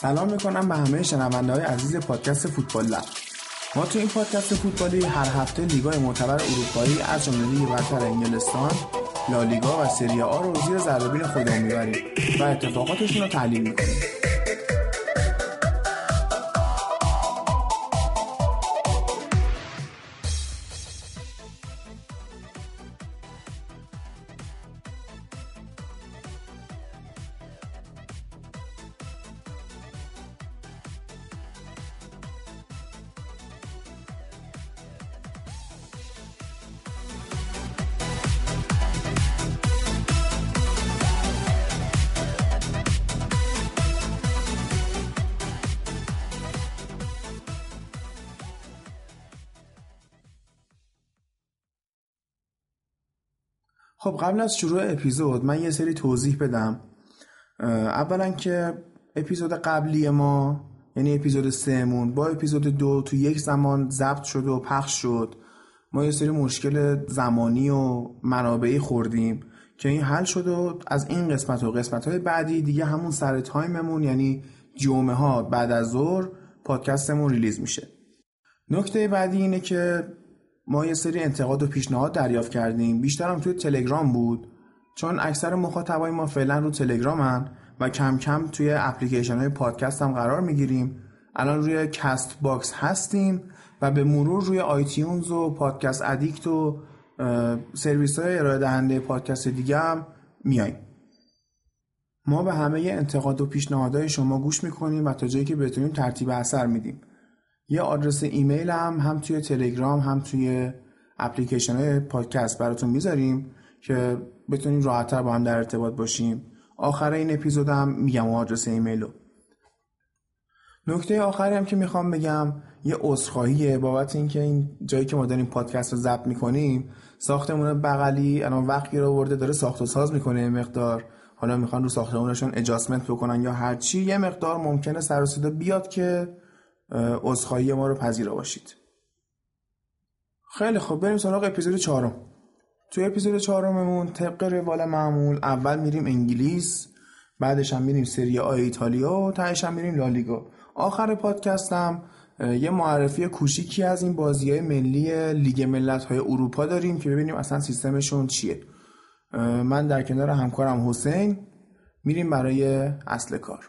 سلام می‌کنم به همه شنونده های عزیز پادکست فوتبال لب. ما تو این پادکست فوتبالی هر هفته لیگای معتبر اروپایی از جمله لیگ برتر انگلستان لالیگا و سری آ رو زیر ذره خودمون می‌بریم و اتفاقاتشون رو تحلیل می‌کنیم. خب قبل از شروع اپیزود من یه سری توضیح بدم. اولا که اپیزود قبلی ما یعنی اپیزود سهمون با اپیزود دو تو یک زمان ضبط شد و پخش شد. ما یه سری مشکل زمانی و منابعی خوردیم که این حل شد و از این قسمت و قسمت های بعدی دیگه همون سر تایم‌مون یعنی جمعه ها بعد از ظهر پادکستمون release میشه. نکته بعدی اینه که ما یه سری انتقاد و پیشنهاد دریافت کردیم. بیشتر هم توی تلگرام بود. چون اکثر مخاطبای ما فعلا رو تلگرامن و کم کم توی اپلیکیشن های پادکست هم قرار می‌گیریم. الان روی کست باکس هستیم و به مرور روی iTunes و Podcast Addict و سرویس های ارائه دهنده پادکست دیگه هم میاییم ما به همه انتقاد و پیشنهادهای شما گوش می‌کنیم و تا جایی که بتونیم ترتیب اثر میدیم. یه آدرس ایمیل هم هم توی تلگرام هم توی اپلیکیشن پادکست براتون می‌ذاریم که بتونیم راحتتر با هم در ارتباط باشیم. آخر این اپیزود هم میگم آدرس ایمیل رو. نکته آخری هم که می‌خوام بگم یه عذرخواهیه بابت اینکه این جایی که ما داریم پادکست رو ضبط می‌کنیم ساختمون بغلی الان وقتی رو ورده داره ساخت و ساز می‌کنه مقدار. حالا می‌خوان رو ساختمونشون اجاسمنت بکنن یا هرچی یه مقدار ممکنه سر بیاد که عذرخواهی ما رو پذیرا باشید. خیلی خوب بریم سراغ اپیزود چهارم. توی اپیزود چهارممون طبق روال معمول اول میریم انگلیس بعدش هم میریم سری آ ایتالیا و تهش هم میریم لالیگا. آخر پادکستم یه معرفی کوچیکی از این بازی های ملی لیگ ملت های اروپا داریم که ببینیم اصلا سیستمشون چیه. من در کنار همکارم حسین میریم برای اصل کار.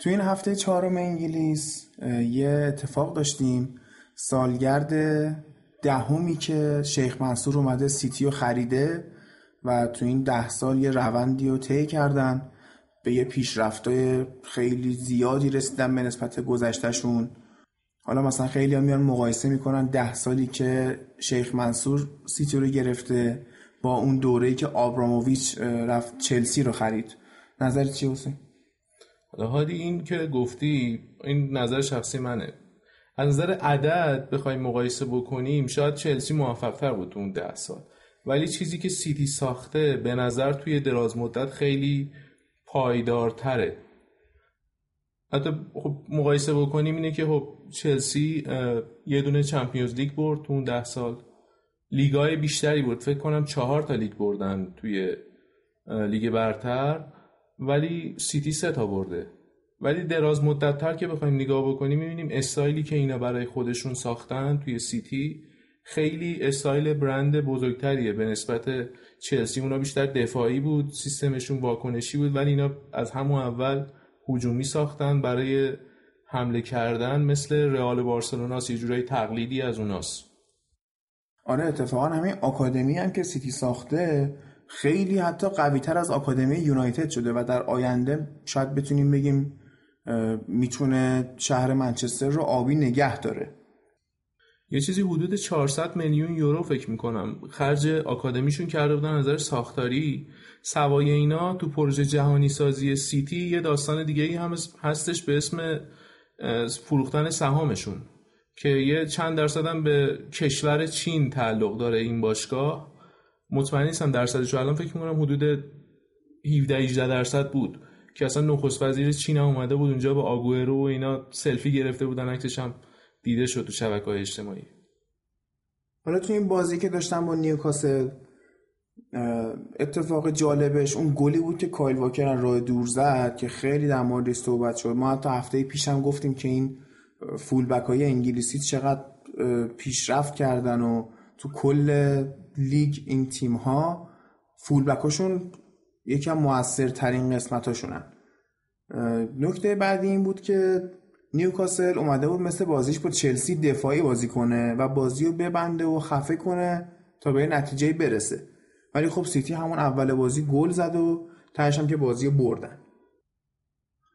تو این هفته چهارم انگلیس یه اتفاق داشتیم. سالگرد دهمی که شیخ منصور اومده سیتی رو خریده و تو این ده سال یه روندی رو طی کردن. به یه پیشرفتای خیلی زیادی رسیدن به نسبت گذشتهشون. حالا مثلا خیلی هم میان مقایسه می‌کنن ده سالی که شیخ منصور سیتی رو گرفته با اون دوره‌ای که آبراموویچ رفت چلسی رو خرید. نظر چی حسین؟ هادی این که گفتی این نظر شخصی منه. از نظر عدد بخوایم مقایسه بکنیم شاید چلسی موفقتر بود اون ده سال. ولی چیزی که سیتی ساخته به نظر توی دراز مدت خیلی پایدارتره. حتی خب مقایسه بکنیم اینه که خب چلسی یه دونه چمپیونز لیگ برد تو اون ده سال. لیگای بیشتری بود. فکر کنم چهار تا لیگ بردن توی لیگ برتر. ولی سیتی سه تا برده ولی دراز مدت تر که بخوایم نگاه بکنیم می‌بینیم استایلی که اینا برای خودشون ساختن توی سیتی خیلی استایل برنده بزرگتریه. به نسبت چلسی اونا بیشتر دفاعی بود سیستمشون واکنشی بود ولی اینا از همون اول هجومی ساختن برای حمله کردن مثل رئال بارسلونا یه جورایی تقلیدی از اوناست. آره اتفاقا همین آکادمی هم که سیتی ساخته خیلی حتی قوی تر از آکادمی یونایتد شده و در آینده شاید بتونیم بگیم می‌تونه شهر منچستر رو آبی نگه داره. یه چیزی حدود 400 میلیون یورو فکر می‌کنم خرج آکادمیشون کرده بودن نظر ساختاری. سوای اینا تو پروژه جهانی سازی سیتی یه داستان دیگه ای هم هستش به اسم فروختن سهامشون که یه چند درصد به کشور چین تعلق داره این باشگاه. مطمئن نیستم درصدش الان فکر می‌کنم حدود 17 18 درصد بود که اصلا نخست وزیر چین هم اومده بود اونجا با آگوئرو و اینا سلفی گرفته بودن اکتش هم دیده شد تو شبکه های اجتماعی. حالا تو این بازی که داشتم با نیوکاسل اتفاق جالبش اون گلی بود که کایل واکر راه دور زد که خیلی در موردش صحبت شد. ما حتی هفته پیشم گفتیم که این فول بک های انگلیسی چقدر پیشرفت کردن و تو کل لیگ این تیم ها فول بکاشون یکم موثرترین قسمتاشونن. نکته بعدی این بود که نیوکاسل اومده بود مثل بازیش با چلسی دفاعی بازی کنه و بازی رو ببنده و خفه کنه تا به نتیجه برسه. ولی خب سیتی همون اول بازی گل زد و تهش هم که بازی بردن.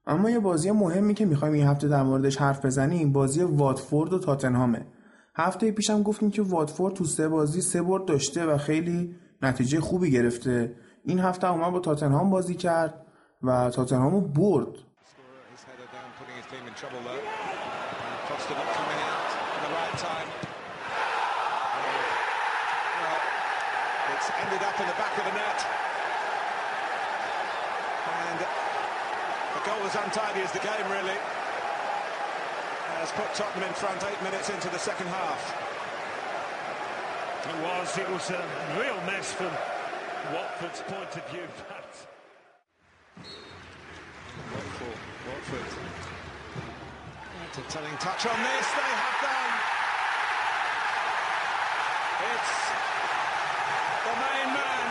اما یه بازی مهمی که می‌خوایم این هفته در موردش حرف بزنیم بازی واتفورد و تاتنهامه. هفته پیشم گفتیم که واتفورد تو سه بازی سه برد داشته و خیلی نتیجه خوبی گرفته این هفته اومد با تاتنهام بازی کرد و تاتنهامو برد. Has put Tottenham in front eight minutes into the second half. It was. It was a real mess from Watford's point of view. Watford. Watford. That's a telling touch on this. They have done. It's the main man.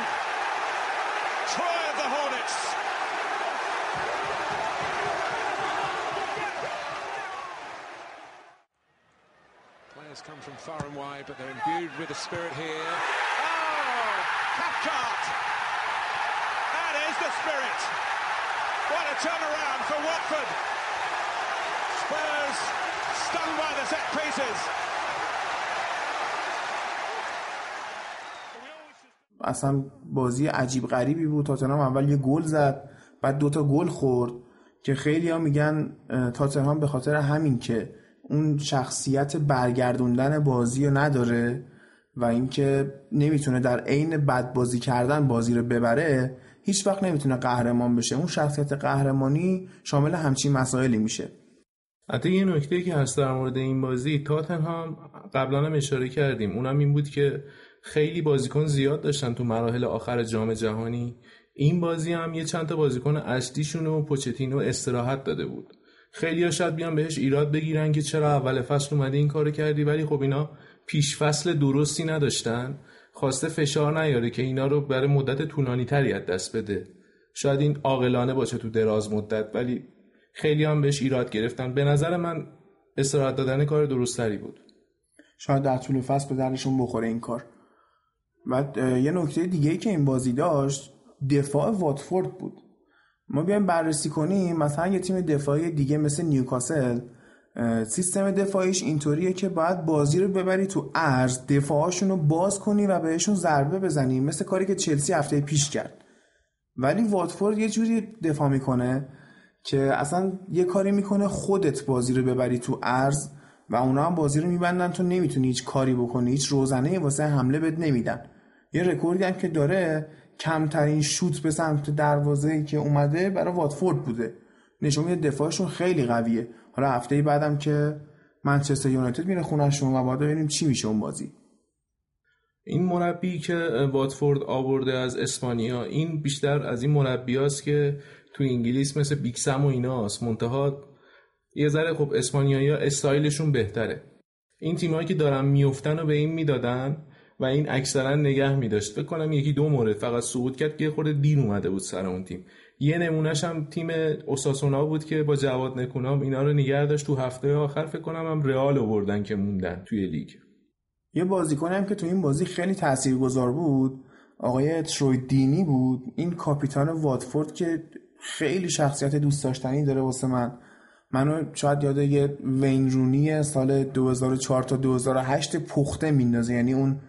Troy of the Hornets. Players come from far and wide, but they're imbued with the spirit here. Oh, Cathcart! That is the spirit. What a turnaround for Watford. Spurs stung by the set pieces. اصلا بازی عجیب غریبی بود تاتنهام اول یه گل زد بعد دوتا گل خورد که خیلی ها میگن تاتنهام به خاطر همین که اون شخصیت برگردوندن بازی رو نداره و اینکه نمی‌تونه در عین بد بازی کردن بازی رو ببره هیچ وقت نمی‌تونه قهرمان بشه. اون شخصیت قهرمانی شامل همچین مسائلی میشه. حتی یه نکته که هست در مورد این بازی تاتنهام قبلا هم اشاره کردیم. اونم این بود که خیلی بازیکن زیاد داشتن تو مراحل آخر جام جهانی. این بازی هم یه چند تا بازیکن اصلیشون و پوچتینو استراحت داده بود. خیلی ها شاید بیان بهش ایراد بگیرن که چرا اول فصل اومده این کارو کردی ولی خب اینا پیش فصل درستی نداشتن. خواسته فشار نیاره که اینا رو برای مدت طولانی تری از دست بده. شاید این عاقلانه باشه تو دراز مدت ولی خیلی هم بهش ایراد گرفتن. به نظر من استراحت دادن کار درستری بود. شاید در طول فصل به درشون بخوره این کار. و یه نکته دیگه که این بازی داشت دفاع واتفورد بود. ما بیایم بررسی کنیم مثلا یه تیم دفاعی دیگه مثل نیوکاسل سیستم دفاعیش اینطوریه که باید بازی رو ببری تو ارز دفاعشون رو باز کنی و بهشون ضربه بزنی. مثل کاری که چلسی هفته پیش کرد. ولی واتفورد یه جوری دفاع می‌کنه که اصلا یه کاری می‌کنه خودت بازی رو ببری تو ارز و اونا هم بازی رو میبندن تو نمی‌تونی هیچ کاری بکنی هیچ روزنه واسه حمله بد نمیدن. یه رکوردی هم که داره کمترین شوت به سمت دروازه که اومده برای واتفورد بوده. نشون میده دفاعشون خیلی قویه. حالا هفته بعدم که منچستر یونایتد میره خونهشون و باید ببینیم چی میشه اون بازی. این مربی که واتفورد آورده از اسپانیا این بیشتر از این مربی هاست که تو انگلیس مثل بیکسم و ایناست. منتها یه ذره خب اسپانیایی ها استایلشون بهتره. این تیمایی که دارن میفتن و به این می‌دادن و این اکثرا نگه می داشت فکر کنم یکی دو مورد فقط صعود کرد که خورده دیر اومده بود سر اون تیم. یه نمونهش هم تیم اوساسونا بود که با جواد نکونام اینا رو نگه داشت. تو هفته آخر فکر کنم هم رئال آوردن که موندن توی لیگ. یه بازیکنی هم که تو این بازی خیلی تاثیرگذار بود آقای تروی دینی بود. این کاپیتان واتفورد که خیلی شخصیت دوست داشتنی داره واسه من. منو شاید یاد یه وین رونی سال 2004 تا 2008 پخته میندازه. یعنی اون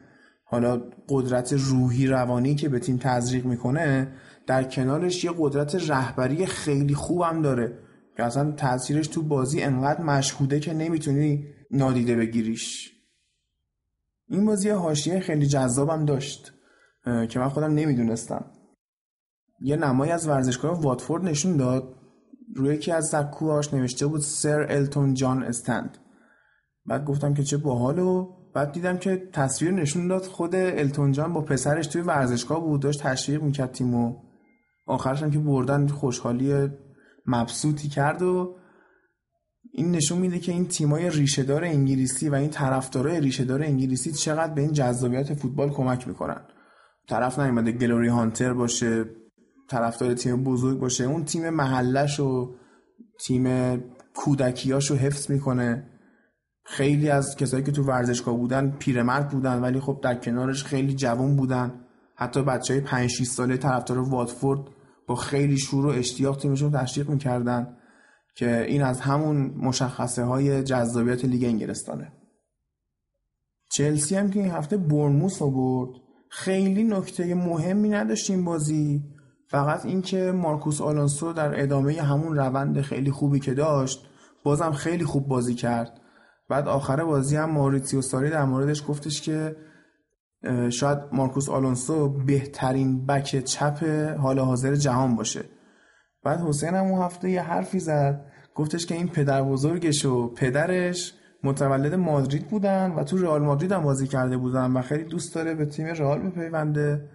حالا قدرت روحی روانی که به تیم تزریق می‌کنه در کنارش یه قدرت رهبری خیلی خوبم داره که اصلا تاثیرش تو بازی انقدر مشهوده که نمی‌تونی نادیده بگیریش. این بازی حاشیه خیلی جذابم داشت که من خودم نمی‌دونستم. یه نمایی از ورزشگاه واتفورد نشون داد. روی یکی از سکوهاش نوشته بود سر التون جان استند. بعد گفتم که چه باحال و بعد دیدم که تصویر نشون داد خود التون جان با پسرش توی ورزشگاه بود داشت تشویق می‌کرد تیمو. آخرش هم که بردن خوشحالی مبسوطی کرد و این نشون میده که این تیمای ریشهدار انگلیسی و این طرفدارای ریشهدار انگلیسی چقدر به این جذابیت فوتبال کمک می‌کنن. طرف نیومده گلوری هانتر باشه طرفدار تیم بزرگ باشه اون تیم محلش و تیم کودکیاش رو حفظ می‌کنه. خیلی از کسایی که تو ورزشگاه بودن پیرمرد بودن ولی خب در کنارش خیلی جوان بودن. حتی بچه های 5 6 ساله طرفدار واتفورد با خیلی شور و اشتیاق تیمشون تشویق می‌کردن که این از همون مشخصه های جذابیت لیگ انگلستانه. چلسی هم که این هفته برنموس رو برد. خیلی نکته مهمی نداشت این بازی. فقط اینکه مارکوس آلونسو در ادامه همون روند خیلی خوبی که داشت بازم خیلی خوب بازی کرد. بعد آخر بازی هم ماریتیو ساری در موردش گفتش که شاید مارکوس آلونسو بهترین بک چپ حال حاضر جهان باشه. بعد حسین هم اون هفته یه حرفی زد گفتش که این پدر بزرگش و پدرش متولد مادرید بودن و تو رئال مادرید هم بازی کرده بودن و خیلی دوست داره به تیم رئال بپیونده.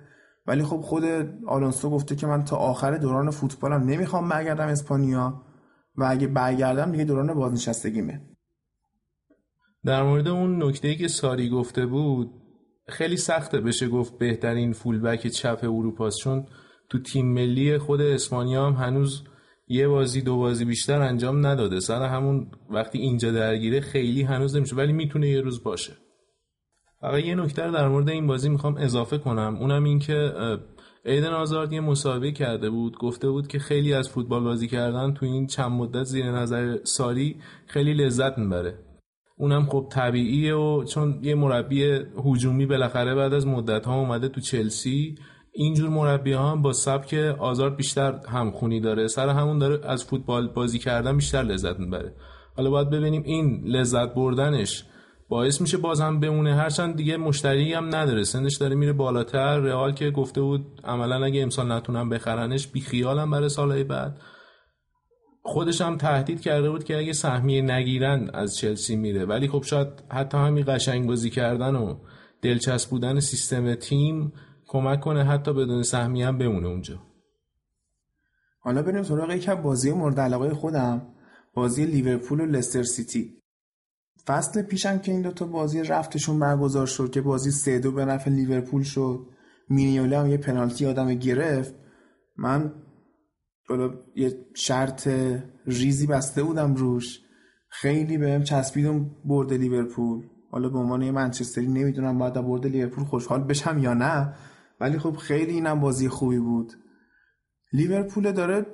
ولی خب خود آلونسو گفته که من تا آخر دوران فوتبالم نمی‌خوام برگردم اسپانیا و اگه برگردم دیگه دوران بازنشستگیمه. در مورد اون نکته که ساری گفته بود خیلی سخته بشه گفت بهترین فولبک چپ اروپاست چون تو تیم ملی خود اسپانیا هم هنوز یه بازی دو بازی بیشتر انجام نداده. سر همون وقتی اینجا درگیره خیلی هنوز نمیشه ولی می‌تونه یه روز باشه. فقط یه نکته در مورد این بازی می‌خوام اضافه کنم. اونم این که ایدن آزارد یه مسابقه کرده بود. گفته بود که خیلی از فوتبال بازی کردن تو این چند مدت زیر نظر ساری خیلی لذت می‌بره. اونم خب طبیعیه و چون یه مربی هجومی بالاخره بعد از مدت ها اومده تو چلسی اینجور مربی ها هم با سبک آزار بیشتر همخونی داره. سر همون داره از فوتبال بازی کردن بیشتر لذت می‌بره. حالا باید ببینیم این لذت بردنش باعث میشه باز هم بمونه. هرچند دیگه مشتری هم نداره. سنش داره میره بالاتر. رئال که گفته بود عملا اگه امسال نتونم بخرنش بی خیالم برای سالهای بعد. خودش هم تهدید کرده بود که اگه سهمیه نگیرن از چلسی میره. ولی خب شاید حتی همین قشنگ بازی کردن و دلچسب بودن سیستم تیم کمک کنه حتی بدون سهمیه هم بمونه اونجا. حالا بریم سراغ یک بازی مورد علاقه خودم. بازی لیورپول و لستر سیتی. فصل پیشم که این دوتا بازی رفتشون برگزار شد که بازی سه دو به نفع لیورپول شد. مینیوله هم یه پنالتی آدم گرفت. من بالا یه شرط ریزی بسته بودم روش. خیلی بهم چسبیدم برد لیورپول. حالا به عنوان یه منچستری نمی‌دونم باید برد لیورپول خوشحال بشم یا نه ولی خب خیلی اینم بازی خوبی بود. لیورپول داره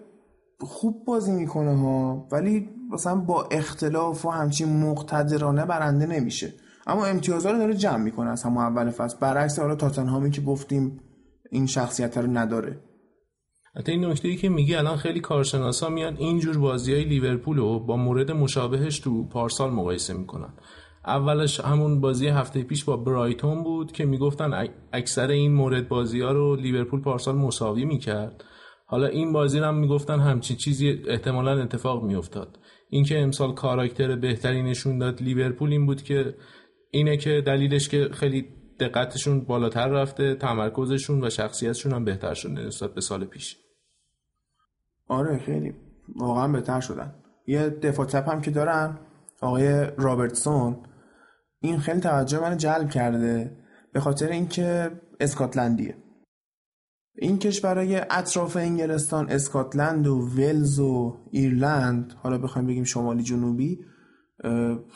خوب بازی می‌کنه ها ولی مثلا با اختلاف و همچین مقتدرانه برنده نمیشه. اما امتیازها رو داره جمع می‌کنه از همون اول فصل. برعکس حالا تاتنهامی که گفتیم این شخصیت رو نداره. حتی این نکته ای که میگی الان خیلی کارشناسا میان اینجور بازی های لیورپول رو با مورد مشابهش تو پارسال مقایسه می‌کنن. اولش همون بازی هفته پیش با برایتون بود که می‌گفتن اکثر این مورد بازی ها رو لیورپول پارسال مساوی می‌کرد. حالا این بازی هم می‌گفتن همچین چیزی احتمالا اتفاق میافتاد. اینکه امسال کاراکتر بهتری نشون داد لیورپول این بود که اینه که دلیلش که خیلی دقتشون بالاتر رفته تمرکزشون و شخصیتشون هم بهتر شده نسبت به سال پیش. آره خیلی واقعا بهتر شدن. یه دفاع چپ هم که دارن آقای رابرتسون این خیلی توجه من جلب کرده به خاطر اینکه اسکاتلندیه. این کشورهای اطراف انگلستان اسکاتلند و ولز و ایرلند حالا بخوایم بگیم شمالی جنوبی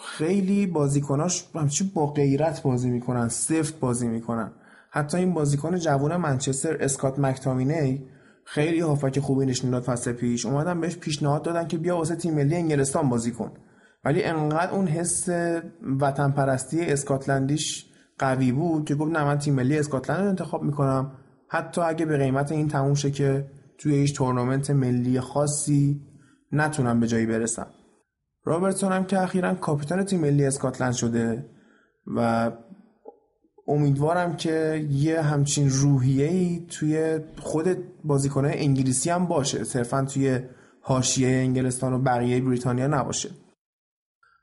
خیلی بازیکناش همچین با غیرت بازی می‌کنن سفت بازی می‌کنن. حتی این بازیکن جوان منچستر اسکات مکتامینی خیلی هافک خوبی نشون داد فصل پیش. اومدن بهش پیشنهاد دادن که بیا واسه تیم ملی انگلستان بازی کن. ولی انقدر اون حس وطن پرستی اسکاتلندیش قوی بود که گفت نه من تیم ملی اسکاتلند رو انتخاب می‌کنم. حتی اگه به قیمت این تموم شه که توی هیچ تورنمنت ملی خاصی نتونم به جایی برسم. رابرتسون هم که اخیرا کاپیتان تیم ملی اسکاتلند شده و امیدوارم که یه همچین روحیه‌ای توی خود بازیکنهای انگلیسی هم باشه. صرفا توی حاشیه انگلستان و بقیه بریتانیا نباشه.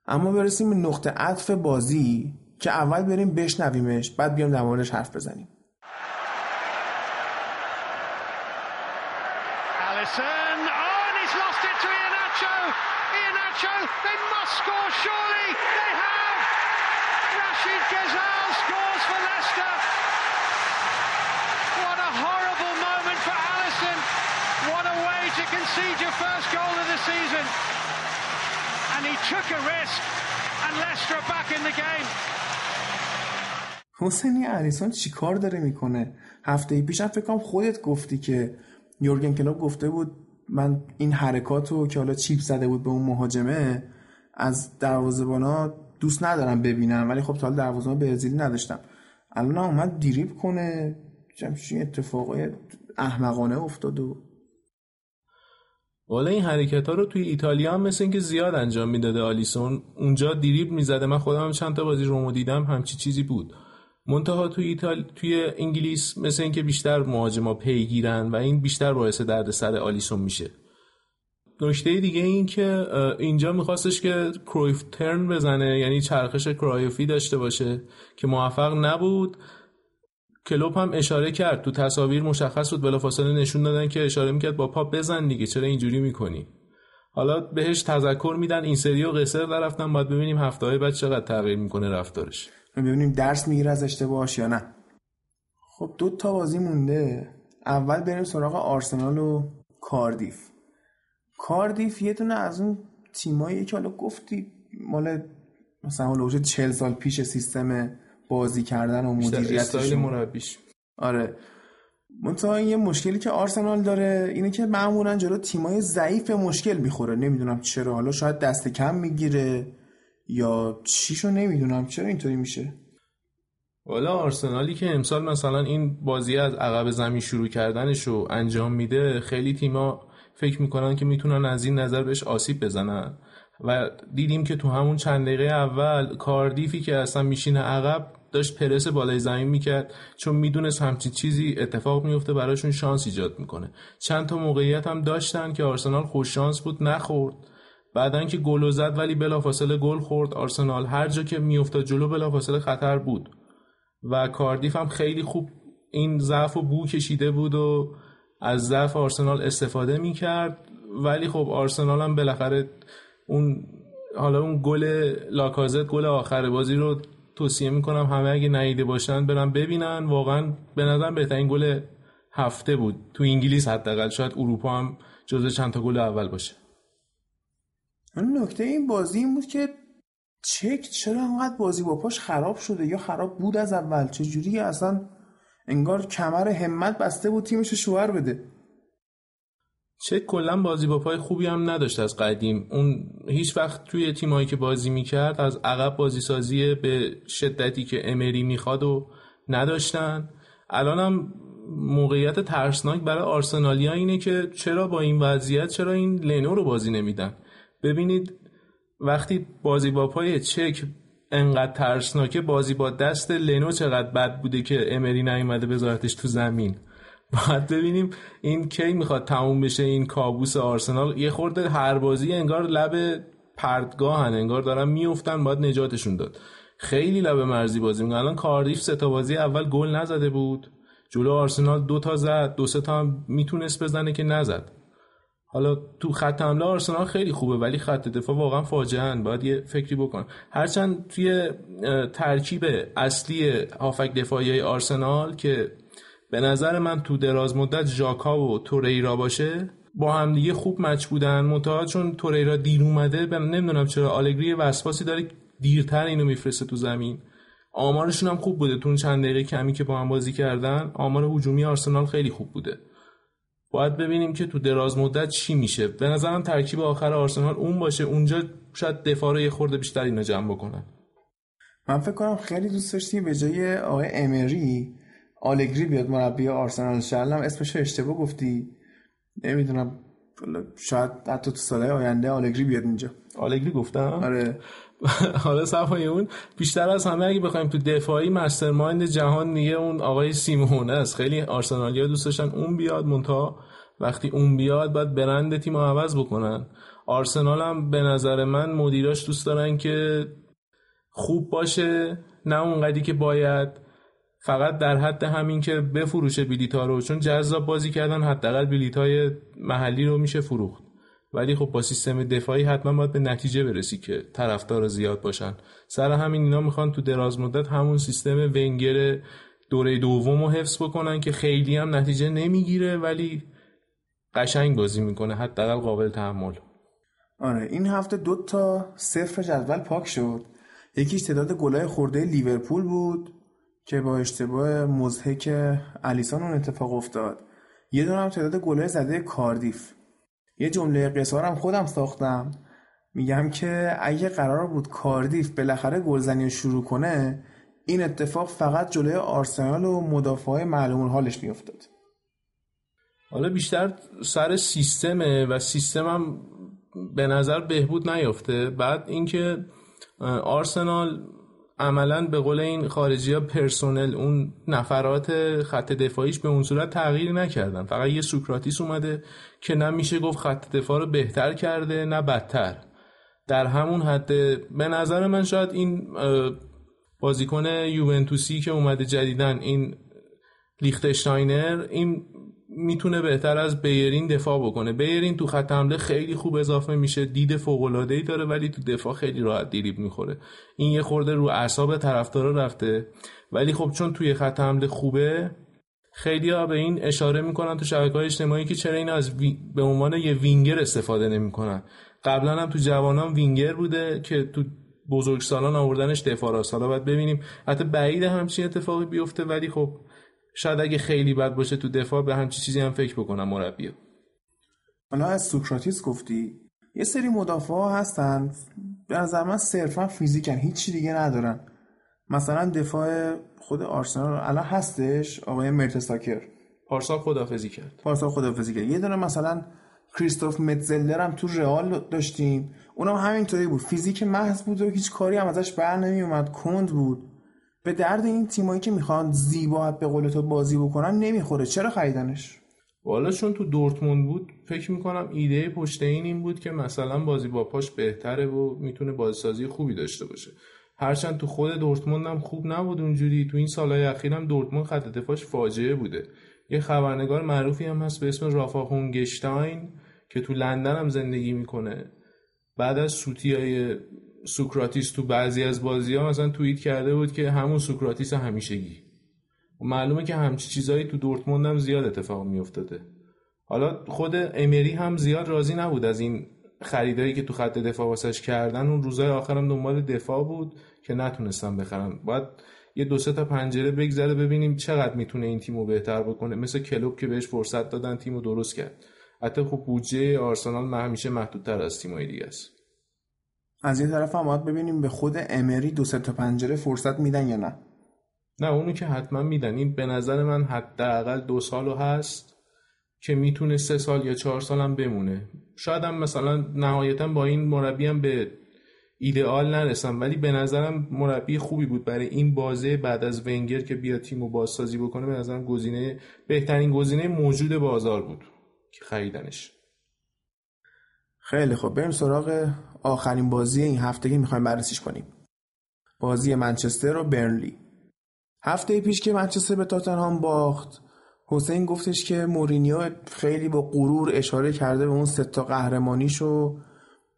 اما برسیم به نقطه عطف بازی که اول بریم بشنویمش بعد بیام در موردش حرف بزنیم. Concede your first goal of the season. And he took a risk and Leicester are back in the game. حسینی الیسون چیکار داره می‌کنه هفته پیشم فکر کنم خودت گفتی که یورگن کلوب گفته بود من این حرکات رو که حالا چیپ زده بود به اون مهاجمه از دروازه‌بانا دوست ندارم ببینم ولی خب تا حالا دروازه‌بان برزیلی نداشتم الان اومد دیریب کنه چه اتفاقای احمقانه افتاد و والا این حرکت ها رو توی ایتالیا هم مثل اینکه زیاد انجام می‌داده آلیسون اونجا دیریب می‌زده. من خودم هم چند تا بازی رومو دیدم همچی چیزی بود. منتها توی ایتال... توی انگلیس مثل اینکه بیشتر مهاجما پیگیرن و این بیشتر باعث درد سر آلیسون میشه. نکته دیگه این که اینجا میخواستش که کرویف ترن بزنه یعنی چرخش کرایوفی داشته باشه که موفق نبود. کلوب هم اشاره کرد. تو تصاویر مشخص بود بلافاصله نشون دادن که اشاره می‌کرد با پا بزن دیگه چرا اینجوری می‌کنی؟ حالا بهش تذکر میدن این سری و قصر رفتن باید ببینیم هفته های بعد چقدر تغییر می‌کنه رفتارش. ببینیم درس می‌گیره از اشتباهش یا نه. خب دو تا بازی مونده. اول بریم سراغ آرسنال و کاردیف. کاردیف یه دونه از اون تیمایی که حالا گفتی مال مثلا حالا 40 سال پیش سیستم بازی کردن و مدیریت مربیش. آره. منتها یه مشکلی که آرسنال داره اینه که معمولا جلو تیمای ضعیف مشکل می‌خوره. نمی‌دونم چرا. حالا شاید دست کم می‌گیره یا چیشو نمی‌دونم. چرا اینطوری میشه؟ والا آرسنالی که امسال مثلا این بازی از عقب زمین شروع کردنش رو انجام میده خیلی تیما فکر می‌کنن که می‌تونن از این نظر بهش آسیب بزنن. و دیدیم که تو همون چند دقیقه اول کاردیفی که اصلا میشینه عقب داشت پرس بالای زمین می‌کرد چون می‌دونست همچین چیزی اتفاق میفته براشون شانس ایجاد می‌کنه. چند تا موقعیت هم داشتن که آرسنال خوش شانس بود نخورد. بعدا که گل زد ولی بلافاصله گل خورد. آرسنال هر جا که میافتاد جلو بلافاصله خطر بود. و کاردیف هم خیلی خوب این ضعف و بو کشیده بود و از ضعف آرسنال استفاده می‌کرد. ولی خب آرسنال هم بالاخره اون حالا اون گل لاکازت گل آخر بازی رو توصیه می‌کنم همه اگه نیده باشن برن ببینن. واقعا به نظرم بهترین گل هفته بود. تو انگلیس حداقل. شاید اروپا هم جزو چند تا گل اول باشه. نکته این بازی این بود که چک چرا انقدر بازی با پاش خراب شده یا خراب بود از اول؟ چه جوری اصلا انگار کمر همت بسته بود تیمش شوهر بده؟ چه کلا بازی با پای خوبی هم نداشت از قدیم. اون هیچ وقت توی تیمایی که بازی می‌کرد از عقب بازی سازی به شدتی که امری می‌خواد و نداشتن. الان هم موقعیت ترسناک برای آرسنالیا اینه که چرا با این وضعیت چرا این لنو رو بازی نمیدن؟ ببینید وقتی بازی با پای چک انقدر ترسناکه بازی با دست لنو چقدر بد بوده که امری نیومده بذارتش تو زمین؟ باید ببینیم این کی می‌خواد تموم بشه این کابوس آرسنال. یه خورده هر بازی انگار لب پردگاهن انگار دارن میفتن باید نجاتشون داد. خیلی لب مرزی بازی می‌کنن الان کاردیف سه تا بازی اول گل نزده بود. جلو آرسنال دو تا زد. دو سه تا هم می‌تونست بزنه که نزد. حالا تو خط حمله آرسنال خیلی خوبه ولی خط دفاع واقعا فاجعه باید یه فکری بکن. هرچند توی ترکیب اصلی هافک دفاعی آرسنال که به نظر من تو دراز مدت ژاکا و توریرا باشه با هم دیگه خوب مچ بودن. منتها چون توریرا دیر اومده نمی‌دونم چرا آلگری وسواسی داره دیرتر اینو میفرسته تو زمین. آمارشون هم خوب بوده. تو چند دقیقه کمی که با هم بازی کردن آمار هجومی آرسنال خیلی خوب بوده. باید ببینیم که تو دراز مدت چی میشه. به نظرم ترکیب آخر آرسنال اون باشه. اونجا شاید دفاع رو یه خورده بیشتر اینا جمع بکنن. من فکر کنم خیلی دوست داشتیم به جای آقای امری آلگری بیاد مربی آرسنال شرلم اسمش اشتباه گفتی. نمی‌دونم. شاید حتی تو ساله آینده آلگری بیاد اینجا. آلگری گفتم؟ آره. حالا صفای اون. بیشتر از همه اگه بخوایم تو دفاعی مسترمایند جهان دیگه اون آقای سیمونه است خیلی آرسنالیا دوست داشتن اون بیاد مونتا وقتی اون بیاد باید برند تیم عوض بکنن. آرسنال هم به نظر من مدیراش دوست دارن که خوب باشه. نه اونقدی که باید. فقط در حد همین که بفروشه بلیط ها رو چون جذاب بازی کردن حداقل بلیط های محلی رو میشه فروخت. ولی خب با سیستم دفاعی حتما باید به نتیجه برسی که طرفدار زیاد باشن. سر همین اینا می‌خوان تو دراز مدت همون سیستم ونگر دوره دوم رو حفظ بکنن که خیلی هم نتیجه نمی‌گیره ولی قشنگ بازی می‌کنه حداقل قابل تحمل. آره این هفته دو تا صفر جدول پاک شد. یکیش تعداد گلای خورده لیورپول بود. که با اشتباه مزهک الیسان اون اتفاق افتاد. یه دونه هم تعداد گلای زده کاردیف. یه جمله قصارم خودم ساختم. میگم که اگه قرار بود کاردیف بالاخره گلزنی شروع کنه این اتفاق فقط جلوی آرسنال و مدافع معلوم حالش میافتاد. حالا بیشتر سر سیستمه و سیستمم به نظر بهبود نیافته. بعد اینکه آرسنال عملا به قول این خارجی ها پرسونل اون نفرات خط دفاعیش به اون صورت تغییر نکردن. فقط یه سوکراتیس اومده که نه میشه گفت خط دفاع رو بهتر کرده نه بدتر. در همون حد به نظر من شاید این بازیکن یوونتوسی که اومده جدیدن این لیختشتاینر این می‌تونه بهتر از بیرین دفاع بکنه. بیرین تو خط حمله خیلی خوب اضافه میشه. دید فوق العاده ای داره ولی تو دفاع خیلی راحت دیریب می‌خوره. این یه خورده رو اعصاب طرفدارا رفته. ولی خب چون توی خط حمله خوبه خیلی ها به این اشاره می‌کنن تو شبکه های اجتماعی که چرا این از به عنوان یه وینگر استفاده نمی‌کنن. قبلا هم تو جوانان وینگر بوده که تو بزرگسالان آوردنش دفاع راست. حالا باید ببینیم. حتی بعید همچین اتفاقی بیفته ولی خب شاید اگه خیلی بد باشه تو دفاع به همچی چیزی هم فکر بکنم مربی حالا از سوکراتیس گفتی یه سری مدافع هستن. به نظر من صرفا فیزیکن هیچی دیگه ندارن. مثلا دفاع خود آرسنال الان هستش آقای مرتساکر پارسال خدافزی کرد. پارسال خدافزی کرد. یه دونه مثلا کریستوف متزلر هم تو رئال داشتیم. اونم همینطوری بود. فیزیک محض بود و هیچ کاری هم ازش بر نمی اومد کند بود. به درد این تیمایی که می‌خوان زیبا به قول تو بازی بکنن نمی‌خوره. چرا خریدنش؟ والا چون تو دورتموند بود فکر می‌کنم ایده پشت این این بود که مثلا بازی با پاش بهتره و می‌تونه بازسازی خوبی داشته باشه. هرچند تو خود دورتموند هم خوب نبود اونجوری. تو این سالهای اخیر هم دورتموند خط دفاعش فاجعه بوده. یه خبرنگار معروفی هم هست به اسم رافا هونگشتاین که تو لندن هم زندگی می‌کنه. بعد از سوتی های سوکراتیس تو بعضی از بازی ها مثلا توییت کرده بود که همون سوکراتیس همیشگی. معلومه که همچی چیزایی تو دورتموند هم زیاد اتفاق میافتاده. حالا خود امری هم زیاد راضی نبود از این خریدایی که تو خط دفاع واسش کردن. اون روزای آخرم دنبال دفاع بود که نتونستم بخرم. باید یه دو سه تا پنجره بگذره ببینیم چقدر می‌تونه این تیمو بهتر بکنه. مثل کلوب که بهش فرصت دادن تیمو درست کرد. حتی خب بودجه آرسنال همیشه محدودتر از تیمای دیگه است. از یه طرف هم باید ببینیم به خود امری دو تا پنجره فرصت میدن یا نه. نه اونو که حتما میدن. این به نظر من حداقل دو سالو هست که می‌تونه سه سال یا چهار سال هم بمونه. شاید هم مثلا نهایتا با این مربی هم به ایدئال نرسم ولی به نظرم مربی خوبی بود برای این بازه بعد از ونگر که بیا تیمو بازسازی بکنه به نظرم گزینه بهترین گزینه موجود بازار بود که خریدنش. خیلی خوب. بریم سراغ آخرین بازی این هفته که می‌خوایم بررسیش کنیم بازی منچستر و برنلی هفته پیش که منچستر به تاتنهام باخت حسین گفتش که مورینیو خیلی با غرور اشاره کرده به اون ستا قهرمانیش و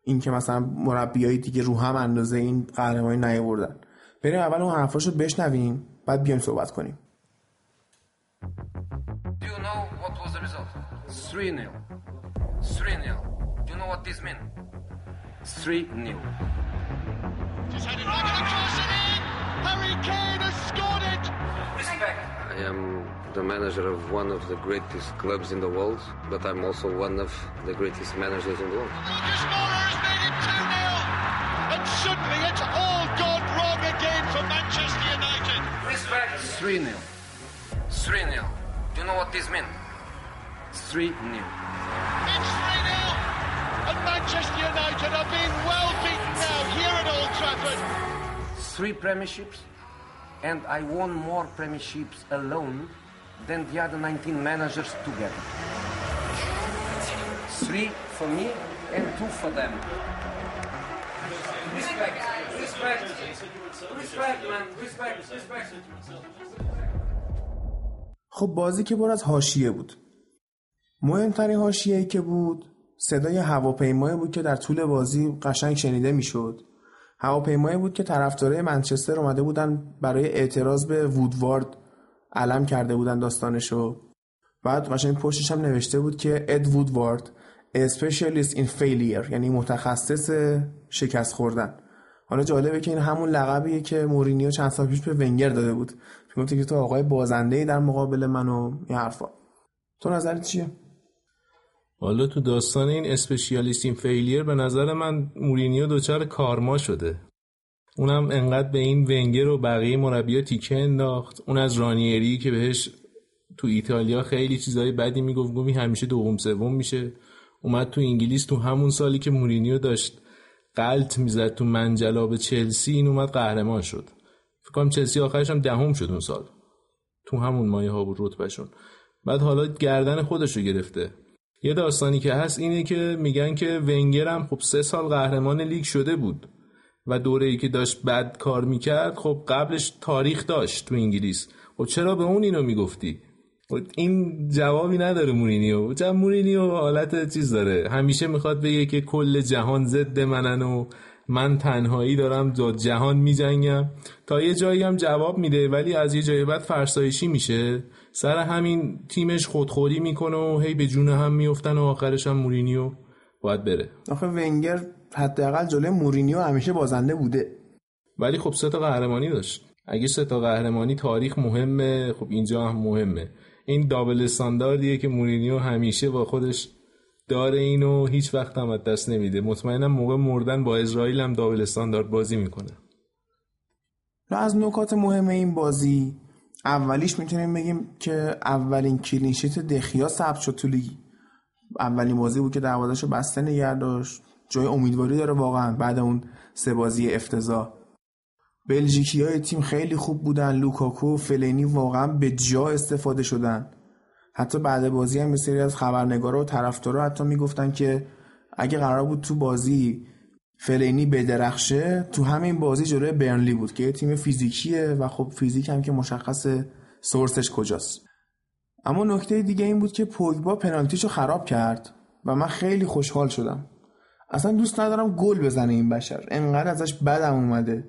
اینکه مثلا مربیای دیگه رو هم اندازه این قهرمانی نیاوردن بریم اول اون حرفاشو بشنویم بعد بیایم صحبت کنیم Do you know what was the result? 3 0. 3 0. Do you know what this means? 3 0. Just headed back and across and in. Harry Kane has scored it. Respect. I am the manager of one of the greatest clubs in the world, but I'm also one of the greatest managers in the world. Lucas Moura has made it 2 0. And suddenly it's all gone wrong again for Manchester United. Respect. 3 0. 3 0. Do you know what this means? 3 0. It's 3 0. And Manchester United are being well beaten now here at Old Trafford. Three premierships, and I won more premierships alone than the other 19 managers together. Three for me and two for them. Respect, respect, respect, man, respect, respect. خب بازی که بر از حاشیه بود مهمترین حاشیه که بود صدای هواپیمایی بود که در طول بازی قشنگ شنیده می‌شد. هواپیمایی بود که طرفدارای منچستر اومده بودن برای اعتراض به وودوارد علم کرده بودن داستانشو. بعد قشنگ پشتش هم نوشته بود که اد وودوارد specialist in failure یعنی متخصص شکست خوردن. حالا جالبه که این همون لقبیه که مورینیو چند سال پیش به ونگر داده بود. گفتی که تو آقای بازنده در مقابل من و این حرفا. تو نظرت چیه؟ حالا تو داستان این specialist in failure به نظر من مورینیو دچار کارما شده. اونم انقدر به این ونگر و بقیه مربیا تیکه انداخت. اون از رانیری که بهش تو ایتالیا خیلی چیزای بدی می‌گفت گومی همیشه دوم سوم میشه. اومد تو انگلیس تو همون سالی که مورینیو داشت قلط می‌زد تو منجلاب چلسی این اومد قهرمان شد. فکر کنم چلسی آخرش هم دهم شد اون سال. تو همون مایه ها بود رتبهشون. بعد حالا گردن خودش رو گرفته. یه داستانی که هست اینه که میگن که ونگر هم خب سه سال قهرمان لیگ شده بود و دوره ای که داشت بد کار می‌کرد خب قبلش تاریخ داشت تو انگلیس. خب چرا به اون اینو می‌گفتی؟ این جوابی نداره مورینیو. چون مورینیو حالت چیز داره؟ همیشه می‌خواد بگه که کل جهان ضد منن و من تنهایی دارم با جهان میجنگم. تا یه جایی هم جواب میده ولی از یه جای بعد فرسایشی میشه. سر همین تیمش خودخوری می‌کنه و هی به جون هم میفتن و آخرش هم مورینیو باید بره. آخه ونگر حداقل جلوی مورینیو همیشه بازنده بوده. ولی خب سه تا قهرمانی داشت. اگه سه تا قهرمانی تاریخ مهمه خب اینجا هم مهمه. این double standard یه که مورینیو همیشه با خودش داره اینو هیچ وقت هم از دست نمیده. مطمئنم موقع مردن با عزرائیل هم double standard بازی می‌کنه. از نکات مهم این بازی اولیش می‌تونیم بگیم که اولین clean sheet دخیا ثبت شد تو لیگ. اولین بازی بود که دروازه‌شو بسته نگه داشت. جای امیدواری داره واقعا بعد اون سه بازی افتضاح. بلژیکی های تیم خیلی خوب بودن. لوکاکو و فلینی واقعا به جا استفاده شدن. حتی بعد بازی هم سری از خبرنگارا و طرفدارا حتی می‌گفتن که اگه قرار بود تو بازی فلینی بدرخشه تو همین بازی جلوی برنلی بود که یه تیم فیزیکیه و خب فیزیک هم که مشخص سورسش کجاست. اما نکته دیگه این بود که پوگبا پنالتیشو خراب کرد و من خیلی خوشحال شدم. اصلا دوست ندارم گل بزنه این بشر. انقدر ازش بدم اومده.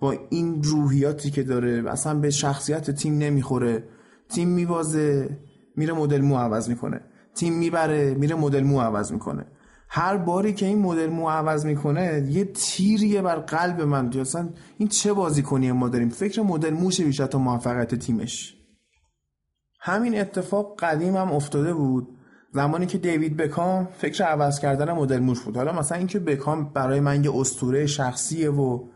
با این روحیاتی که داره اصلا به شخصیت تیم نمی‌خوره. تیم میبازه میره مدل مو عوض می‌کنه. تیم می‌بره میره مدل مو عوض می‌کنه. هر باری که این مدل مو عوض می‌کنه یه تیریه بر قلب من اصلا این چه بازیکنی ما داریم؟ فکر مدل موشه بیشتر تا موفقیت تیمش. همین اتفاق قدیم هم افتاده بود. زمانی که دیوید بکام فکر عوض کردن مدل موش بود. حالا مثلا اینکه بکام برای من یه اسطوره شخصیه و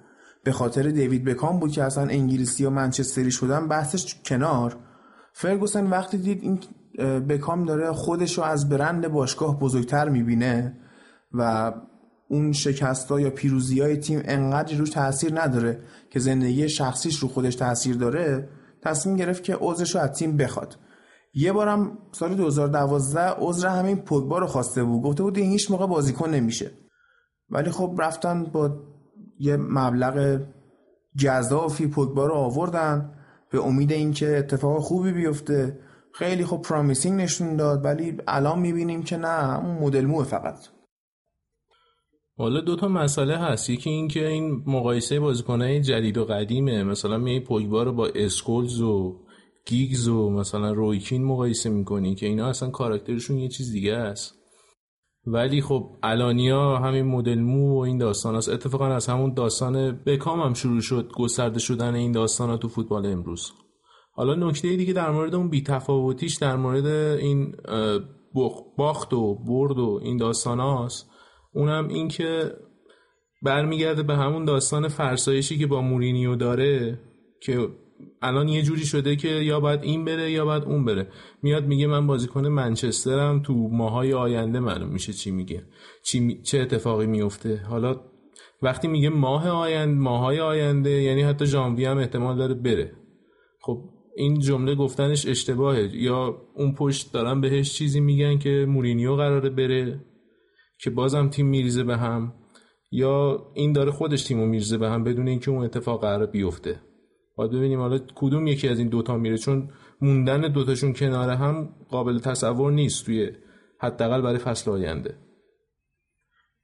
به خاطر دیوید بکام بود که اصلا انگلیسی و منچستری شدن بحثش کنار. فرگوسن وقتی دید این بکام داره خودش رو از برند باشگاه بزرگتر می‌بینه و اون شکستا یا پیروزی های تیم انقدر روش تاثیر نداره که زندگی شخصیش رو خودش تاثیر داره تصمیم گرفت که عضوش رو از تیم بخواد. یه بارم سال 2012 عذر همین پوگبا رو خواسته بود. گفته بود این هیچ موقع بازیکن نمیشه. ولی خب رفتن با یه مبلغ جذافی پوگبا رو آوردن به امید اینکه اتفاق خوبی بیفته. خیلی خوب پرامیسینگ نشون داد ولی الان می‌بینیم که نه اون مدل موه فقط. حالا دو تا مسئله هست. یکی این که این مقایسه بازیکنهای جدید و قدیمه. مثلا می پوگبا رو با اسکولز و گیگز و مثلا رویکین مقایسه می‌کنی که اینا اصلا کاراکترشون یه چیز دیگه است. ولی خب الانیا همین مدل مو و این داستان هست اتفاقا از همون داستان بکام هم شروع شد گسترده شدن این داستان تو فوتبال امروز. حالا نکته دیگه در مورد اون بیتفاوتیش در مورد این باخت و برد و این داستان هاست. اونم این که برمیگرده به همون داستان فرسایشی که با مورینیو داره که الان یه جوری شده که یا باید این بره یا باید اون بره. میاد میگه من بازیکن منچسترم تو ماهای آینده معلوم میشه چی میگه چی چه اتفاقی میفته. حالا وقتی میگه ماه آینده ماهای آینده یعنی حتی ژانویه هم احتمال داره بره. خب این جمله گفتنش اشتباهه. یا اون پشت دارن بهش چیزی میگن که مورینیو قراره بره. که بازم تیم میریزه به هم یا این داره خودش تیمو میریزه به هم بدون اینکه اون اتفاق قرار بیفته. باید ببینیم حالا کدوم یکی از این دوتا میره چون موندن دوتاشون کنار هم قابل تصور نیست توی حداقل برای فصل آینده.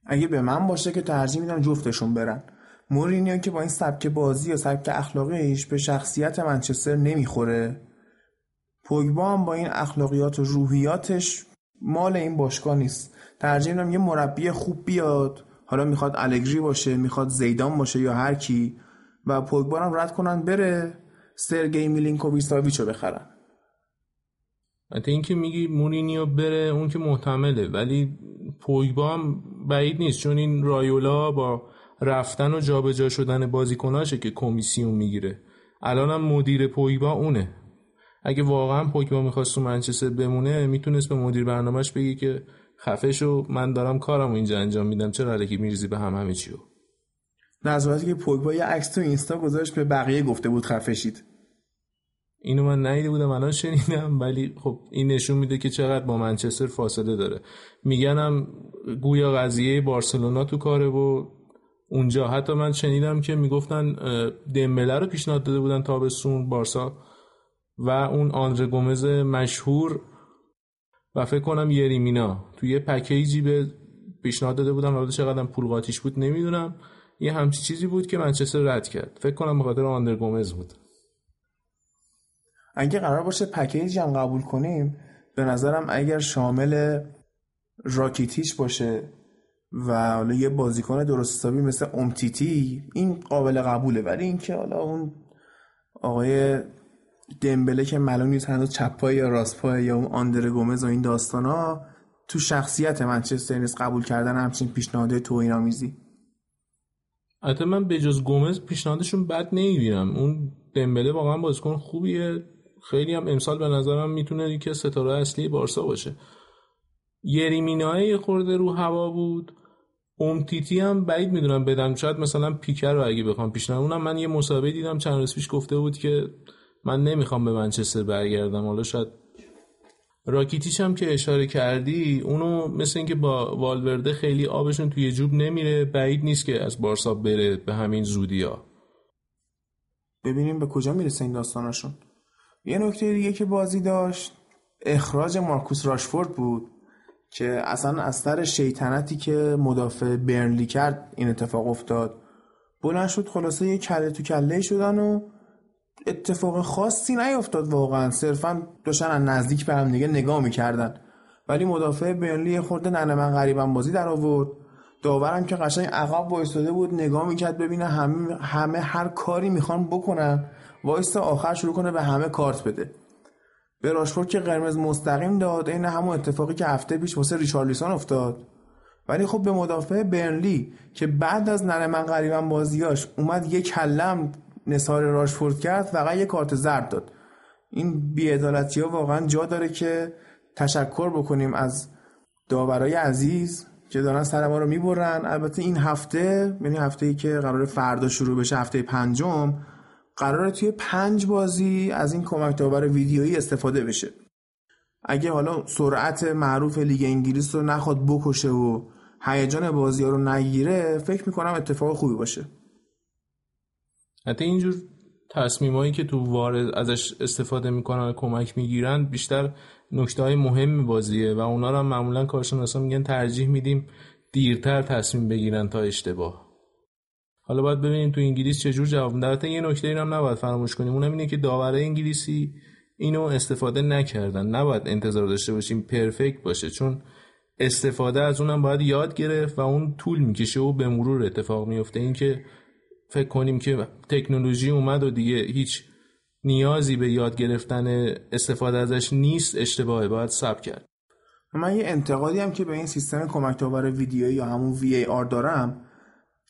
اگه به من باشه که ترجیح میدم جفتشون برن. مورینیو که با این سبک بازی یا سبک اخلاقیش به شخصیت منچستر نمی‌خوره. پوگبا هم با این اخلاقیات و روحیاتش مال این باشگاه نیست. ترجیح میدم یه مربی خوب بیاد. حالا می‌خواد الگری باشه می‌خواد زیدان باشه یا هر کی و پوگبا هم رد کنن بره سرگی میلینکوویچ رو بخرن. حتی اینکه میگی مورینیو بره اون که محتمله. ولی پوگبا هم بعید نیست چون این رایولا با رفتن و جابجا شدن بازیکناشه که کمیسیون می‌گیره. الان هم مدیر پوگبا اونه. اگه واقعا پوگبا می‌خواست تو منچستر بمونه می‌تونست به مدیر برنامهش بگی که خفه شو من دارم کارم اینجا انجام میدم. چرا علیکی میریزی به هم؟ همه چیو در که پوگبا یه عکس تو اینستا گذاشت به بقیه گفته بود خفه شید اینو من نیده بودم الان شنیدم ولی خب این نشون میده که چقدر با منچستر فاصله داره. میگنم گویا قضیه بارسلونا تو کاره و اونجا. حتی من شنیدم که می‌گفتن دمبله رو پیشنهاد داده بودن تابستون بارسا و اون آندره گومز مشهور و فکر کنم یریمینا. توی یه پکیجی به پیشنهاد داده بودن حالا چقدر پول قاتیش بود نمی‌دونم. یه همچی چیزی بود که منچستر رد کرد. فکر کنم به خاطر آندر گومز بود. اگه قرار باشه پکیجی هم قبول کنیم به نظرم اگر شامل راکیتیش باشه و حالا یه بازیکن درست حسابی مثل امتیتی این قابل قبوله. ولی اینکه حالا اون آقای دمبله که معلوم نیست هنوز چپ یا راست یا اون آندر گومز و این داستان ها تو شخصیت منچستر نیست قبول کردن همچین پیشنهاد توهین آمیزی البته من به جز گومز پیشنهادشون بد نمی‌بینم. اون دمبله واقعا بازیکن خوبیه. خیلی هم امسال به نظرم می‌تونه که ستاره اصلی بارسا باشه. یریمینای خورده رو هوا بود. امتیتی هم بعید می‌دونم بدن. شاید مثلا پیکر رو اگه بخوام پیشنهاد اونم من یه مسابقه دیدم. چند روز پیش گفته بود که من نمی‌خوام به منچستر برگردم. حالا شاید راکیتیش هم که اشاره کردی اونو مثل اینکه با والورده خیلی آبشون توی جوب نمیره بعید نیست که از بارسا بره به همین زودی ها ببینیم به کجا می‌رسه این داستانشون یه نکته دیگه که بازی داشت اخراج مارکوس راشفورد بود که اصلا از سر شیطنتی که مدافع برنلی کرد این اتفاق افتاد. بلند شد خلاصه یه کله تو کله شدن و اتفاق خاصی نیفتاد واقعا. صرفا داشتن از نزدیک به هم دیگه نگاه می‌کردن. ولی مدافع برنلی خورده ننه من غریبم بازی در آورد. داورم که قشنگ عقب وایستاده بود نگاه می‌کرد ببینه همه, همه هر کاری می‌خوان بکنن. وایستا آخر شروع کنه به همه کارت بده. به راشفورد که قرمز مستقیم داد این همون اتفاقی که هفته پیش واسه ریچارلیسون افتاد. ولی خب به مدافع برنلی که بعد از ننه من غریبم بازیاش اومد یک کلم نثار راشفورد کرد فقط یه کارت زرد داد. این بیعدالتی ها واقعا جا داره که تشکر بکنیم از داورای عزیز که دارن سر ما رو می‌برن. البته این هفته یعنی هفته ای که قرار فردا شروع بشه هفته پنجم قراره توی پنج بازی از این کمک داور ویدیویی استفاده بشه. اگه حالا سرعت معروف لیگ انگلیس رو نخواد بکشه و هیجان بازی ها رو نگیره فکر می‌کنم اتفاق خوبی باشه. حتی اینجور تصمیمایی که تو وارد ازش استفاده می‌کنن و کمک می‌گیرن بیشتر نکته های مهم بازیه و اونا رو هم معمولا کارشناسا میگن ترجیح میدیم دیرتر تصمیم بگیرن تا اشتباه. حالا باید ببینیم تو انگلیس چجور جواب میده. یه نکته هم نباید فراموش کنیم. اونم اینه که داوره انگلیسی اینو استفاده نکردن. نباید انتظار داشته باشیم پرفکت باشه چون استفاده از اونم باید یاد گرفت و اون طول می‌کشه و به مرور اتفاق میفته اینکه فکر کنیم که تکنولوژی اومد و دیگه هیچ نیازی به یاد گرفتن استفاده ازش نیست اشتباهه باید سب کرد. من یه انتقادی هم که به این سیستم کمک آور ویدیویی یا همون VAR دارم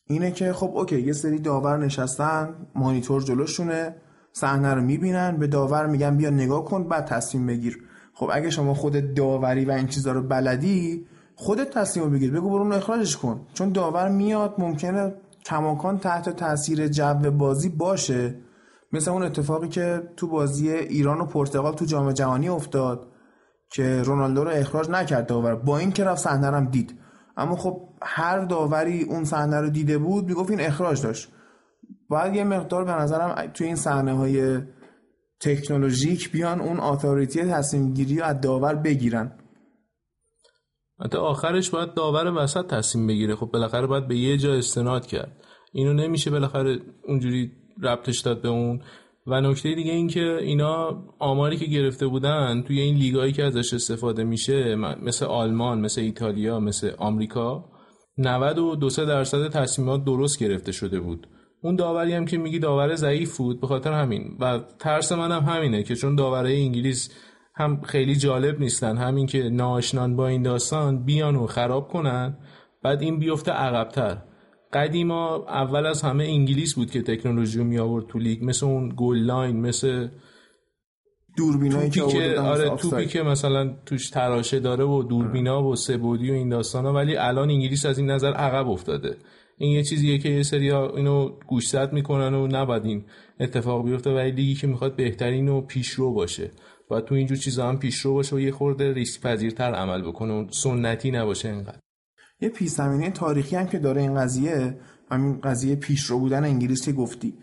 اینه که خب اوکی یه سری داور نشستن مانیتور جلوشونه صحنه رو می‌بینن به داور میگن بیا نگاه کن بعد تصمیم بگیر. خب اگه شما خود داوری و این چیزا رو بلدی خودت تصمیم بگیر. بگو برو اخراجش کن. چون داور میاد ممکنه کماکان تحت تاثیر جو بازی باشه. مثل اون اتفاقی که تو بازی ایران و پرتغال تو جام جهانی افتاد که رونالدو رو اخراج نکرد داور. با این که رفت صحنه هم دید. اما خب هر داوری اون صحنه رو دیده بود می‌گفت این اخراج داشت. باید یه مقدار به نظرم توی این صحنه های تکنولوژیک بیان اون اتوریتی تصمیم گیری رو از داور بگیرن. حتی آخرش باید داور وسط تصمیم بگیره. خب بالاخره باید به یه جا استناد کرد. اینو نمیشه بالاخره اونجوری ربطش داد به اون. و نکته دیگه این که اینا آماری که گرفته بودن توی این لیگایی که ازش استفاده میشه مثل آلمان مثل ایتالیا مثل آمریکا 92 درصد تصمیمات درست گرفته شده بود. اون داوری هم که میگی داور ضعیف بود به خاطر همین. و ترس منم هم همینه که چون داورای انگلیس هم خیلی جالب نیستن. همین که ناشیان با این داستان بیان و خراب کنن بعد این بیفته عقبتر. قدیما اول از همه انگلیس بود که تکنولوژی رو می آورد تو لیگ. مثل اون goal line مثل دوربینایی که آره توپی که مثلا توش تراشه داره و دوربینا و سه بعدی و این داستانا ولی الان انگلیس از این نظر عقب افتاده. این یه چیزیه که یه سریا اینو گوشزد می‌کنن و نباید این اتفاق بیفته ولی لیگی که می‌خواد بهترین و پیشرو باشه. و تو اینجور چیزا هم پیشرو باشه و یه خورده ریسک پذیرتر عمل بکنه و سنتی نباشه اینقدر. یه پیش زمینه تاریخی هم که داره این قضیه همین قضیه پیشرو بودن انگلیس که گفتی.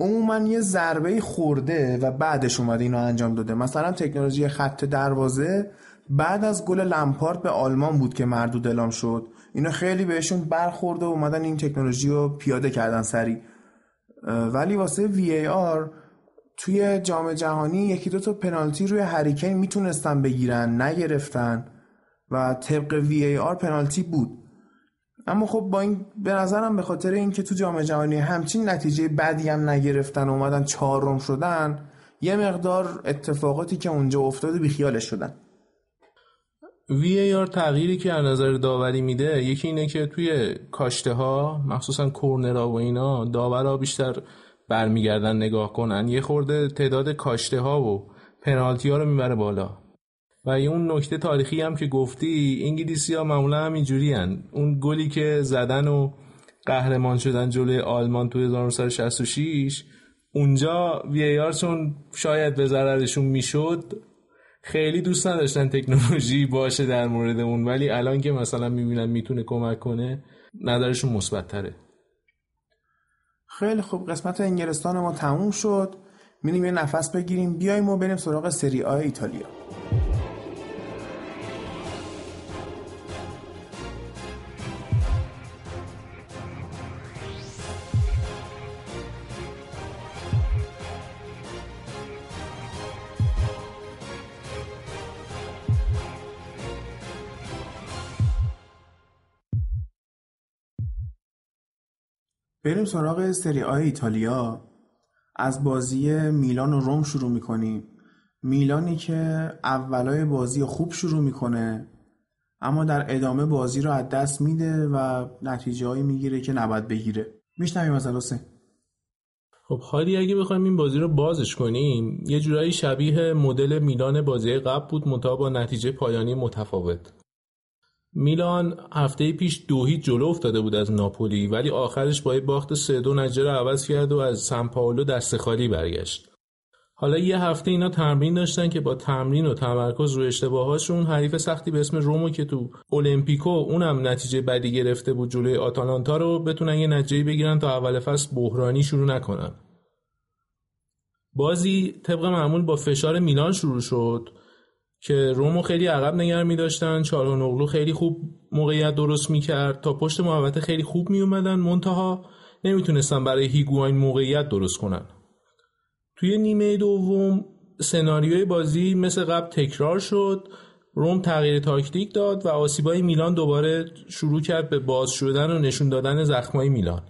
عموما یه ضربه خورده و بعدش اومده اینو انجام داده. مثلا تکنولوژی خط دروازه بعد از گل لمپارد به آلمان بود که مردود اعلام شد. اینا خیلی بهشون برخورده و اومدن این تکنولوژی رو پیاده کردن سری ولی واسه وی آر توی جام جهانی یکی دو تا پنالتی روی هریکین می‌تونستن بگیرن نگرفتن و طبق وی ای آر پنالتی بود. اما خب با این به نظرم به خاطر اینکه تو جام جهانی همچین نتیجه بدی هم نگرفتن و اومدن چهارم شدن یه مقدار اتفاقاتی که اونجا افتاده بیخیالش شدن. وی ای آر تغییری که از نظر داوری میده یکی اینه که توی کاشته ها مخصوصا کورنرها و اینا داورا بیشتر برمیگردن نگاه کنن یه خورده تعداد کاشته ها و پنالتی ها رو می‌بره بالا. و اون نکته تاریخی هم که گفتی انگلیسی ها معمولا هم. اون گلی که زدن و قهرمان شدن جلوی آلمان تو 1966 اونجا وی آر چون شاید به ضررشون می‌شد خیلی دوست نداشتن تکنولوژی باشه در مورد اون. ولی الان که مثلا می‌بینن می‌تونه کمک کنه نظرشون مثبت تره خیلی خوب قسمت انگلستان ما تموم شد. میریم یه نفس بگیریم بیایم و بریم سراغ سری آ ایتالیا. بریم سراغ سری آی ایتالیا. از بازی میلان و روم شروع می‌کنیم. میلانی که اولای بازی خوب شروع می‌کنه اما در ادامه بازی رو از دست میده و نتیجه هایی می‌گیره که نباید بگیره. میشنویم از حسین خب حالی اگه بخوایم این بازی رو بازش کنیم یه جورایی شبیه مدل میلان بازی قبل بود منتها با نتیجه پایانی متفاوت. میلان هفته پیش دو هیچ جلو افتاده بود از ناپولی ولی آخرش با باخت سه دو نجه رو عوض کرد و از سان پائولو دست خالی برگشت. حالا یه هفته اینا تمرین داشتن که با تمرین و تمرکز رو اشتباهاشون حریف سختی به اسم رومو که تو المپیکو اونم نتیجه بدی گرفته بود جلوی آتالانتا رو بتونن یه نتیجه بگیرن تا اول فصل بحرانی شروع نکنن. بازی طبق معمول با فشار میلان شروع شد که رومو خیلی عقب نگر می داشتن نقلو خیلی خوب موقعیت درست می کرد تا پشت محوطه خیلی خوب می اومدن منتها نمی‌تونستن برای هیگواین موقعیت درست کنن. توی نیمه دوم سناریوی بازی مثل قبل تکرار شد. روم تغییر تاکتیک داد و آسیبای میلان دوباره شروع کرد به باز شدن و نشون دادن زخمای میلان.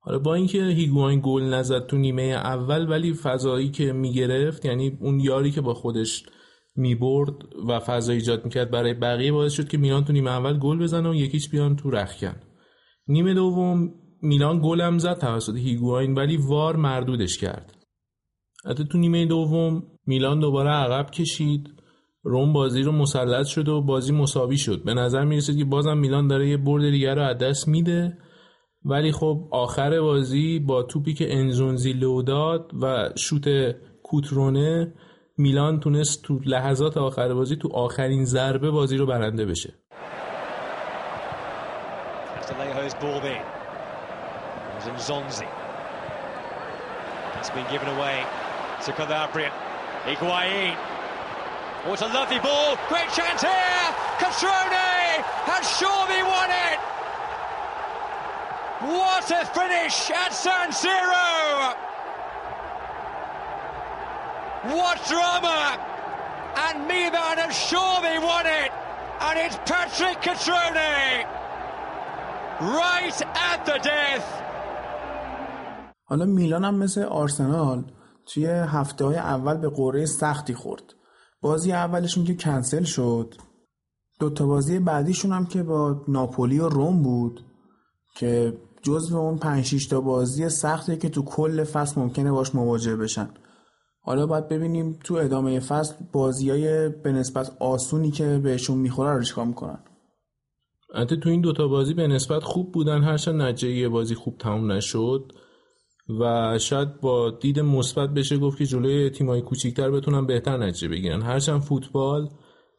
حالا با اینکه هیگواین گل نزد تو نیمه اول ولی فضایی که می‌گرفت یعنی اون یاری که با خودش می‌برد و فضا ایجاد می‌کرد برای بقیه باعث شد که میلان تو نیمه اول گل بزنه و یکیش بیان تو رخکن. نیمه دوم میلان گلم زد توسط هیگواین ولی وار مردودش کرد. حتی تو نیمه دوم میلان دوباره عقب کشید. روم بازی رو مسلط شد و بازی مساوی شد. به نظر می‌رسید که بازم میلان داره یه برد دیگر رو از دست میده. ولی خب آخر بازی با توپی که انزونزی لو داد و شوت کوترونه میلان تونست تو لحظات آخر بازی تو آخرین ضربه بازی رو برنده بشه. What a lovely ball. Great chance here. Catrone has surely won it. What a finish at San Siro. What drama. And Milan have surely won it. And it's Patrick Catrone. right at the death. حالا میلان هم مثل آرسنال توی هفته های اول به قوره سختی خورد بازی اولشون که کنسل شد دوتا بازی بعدیشون هم که با ناپولی و روم بود که جزو اون 5 تا بازی سختی که تو کل فصل ممکنه باش مواجه بشن حالا باید ببینیم تو ادامه فصل بازی های به نسبت آسونی که بهشون می‌خوره رو چیکار می‌کنن. البته تو این دوتا بازی به نسبت خوب بودن. هرچند نتیجه بازی خوب تموم نشد و شاید با دید مثبت بشه گفت که جلوی تیمای کوچیکتر بتونن بهتر نتیجه بگیرن. هرچند فوتبال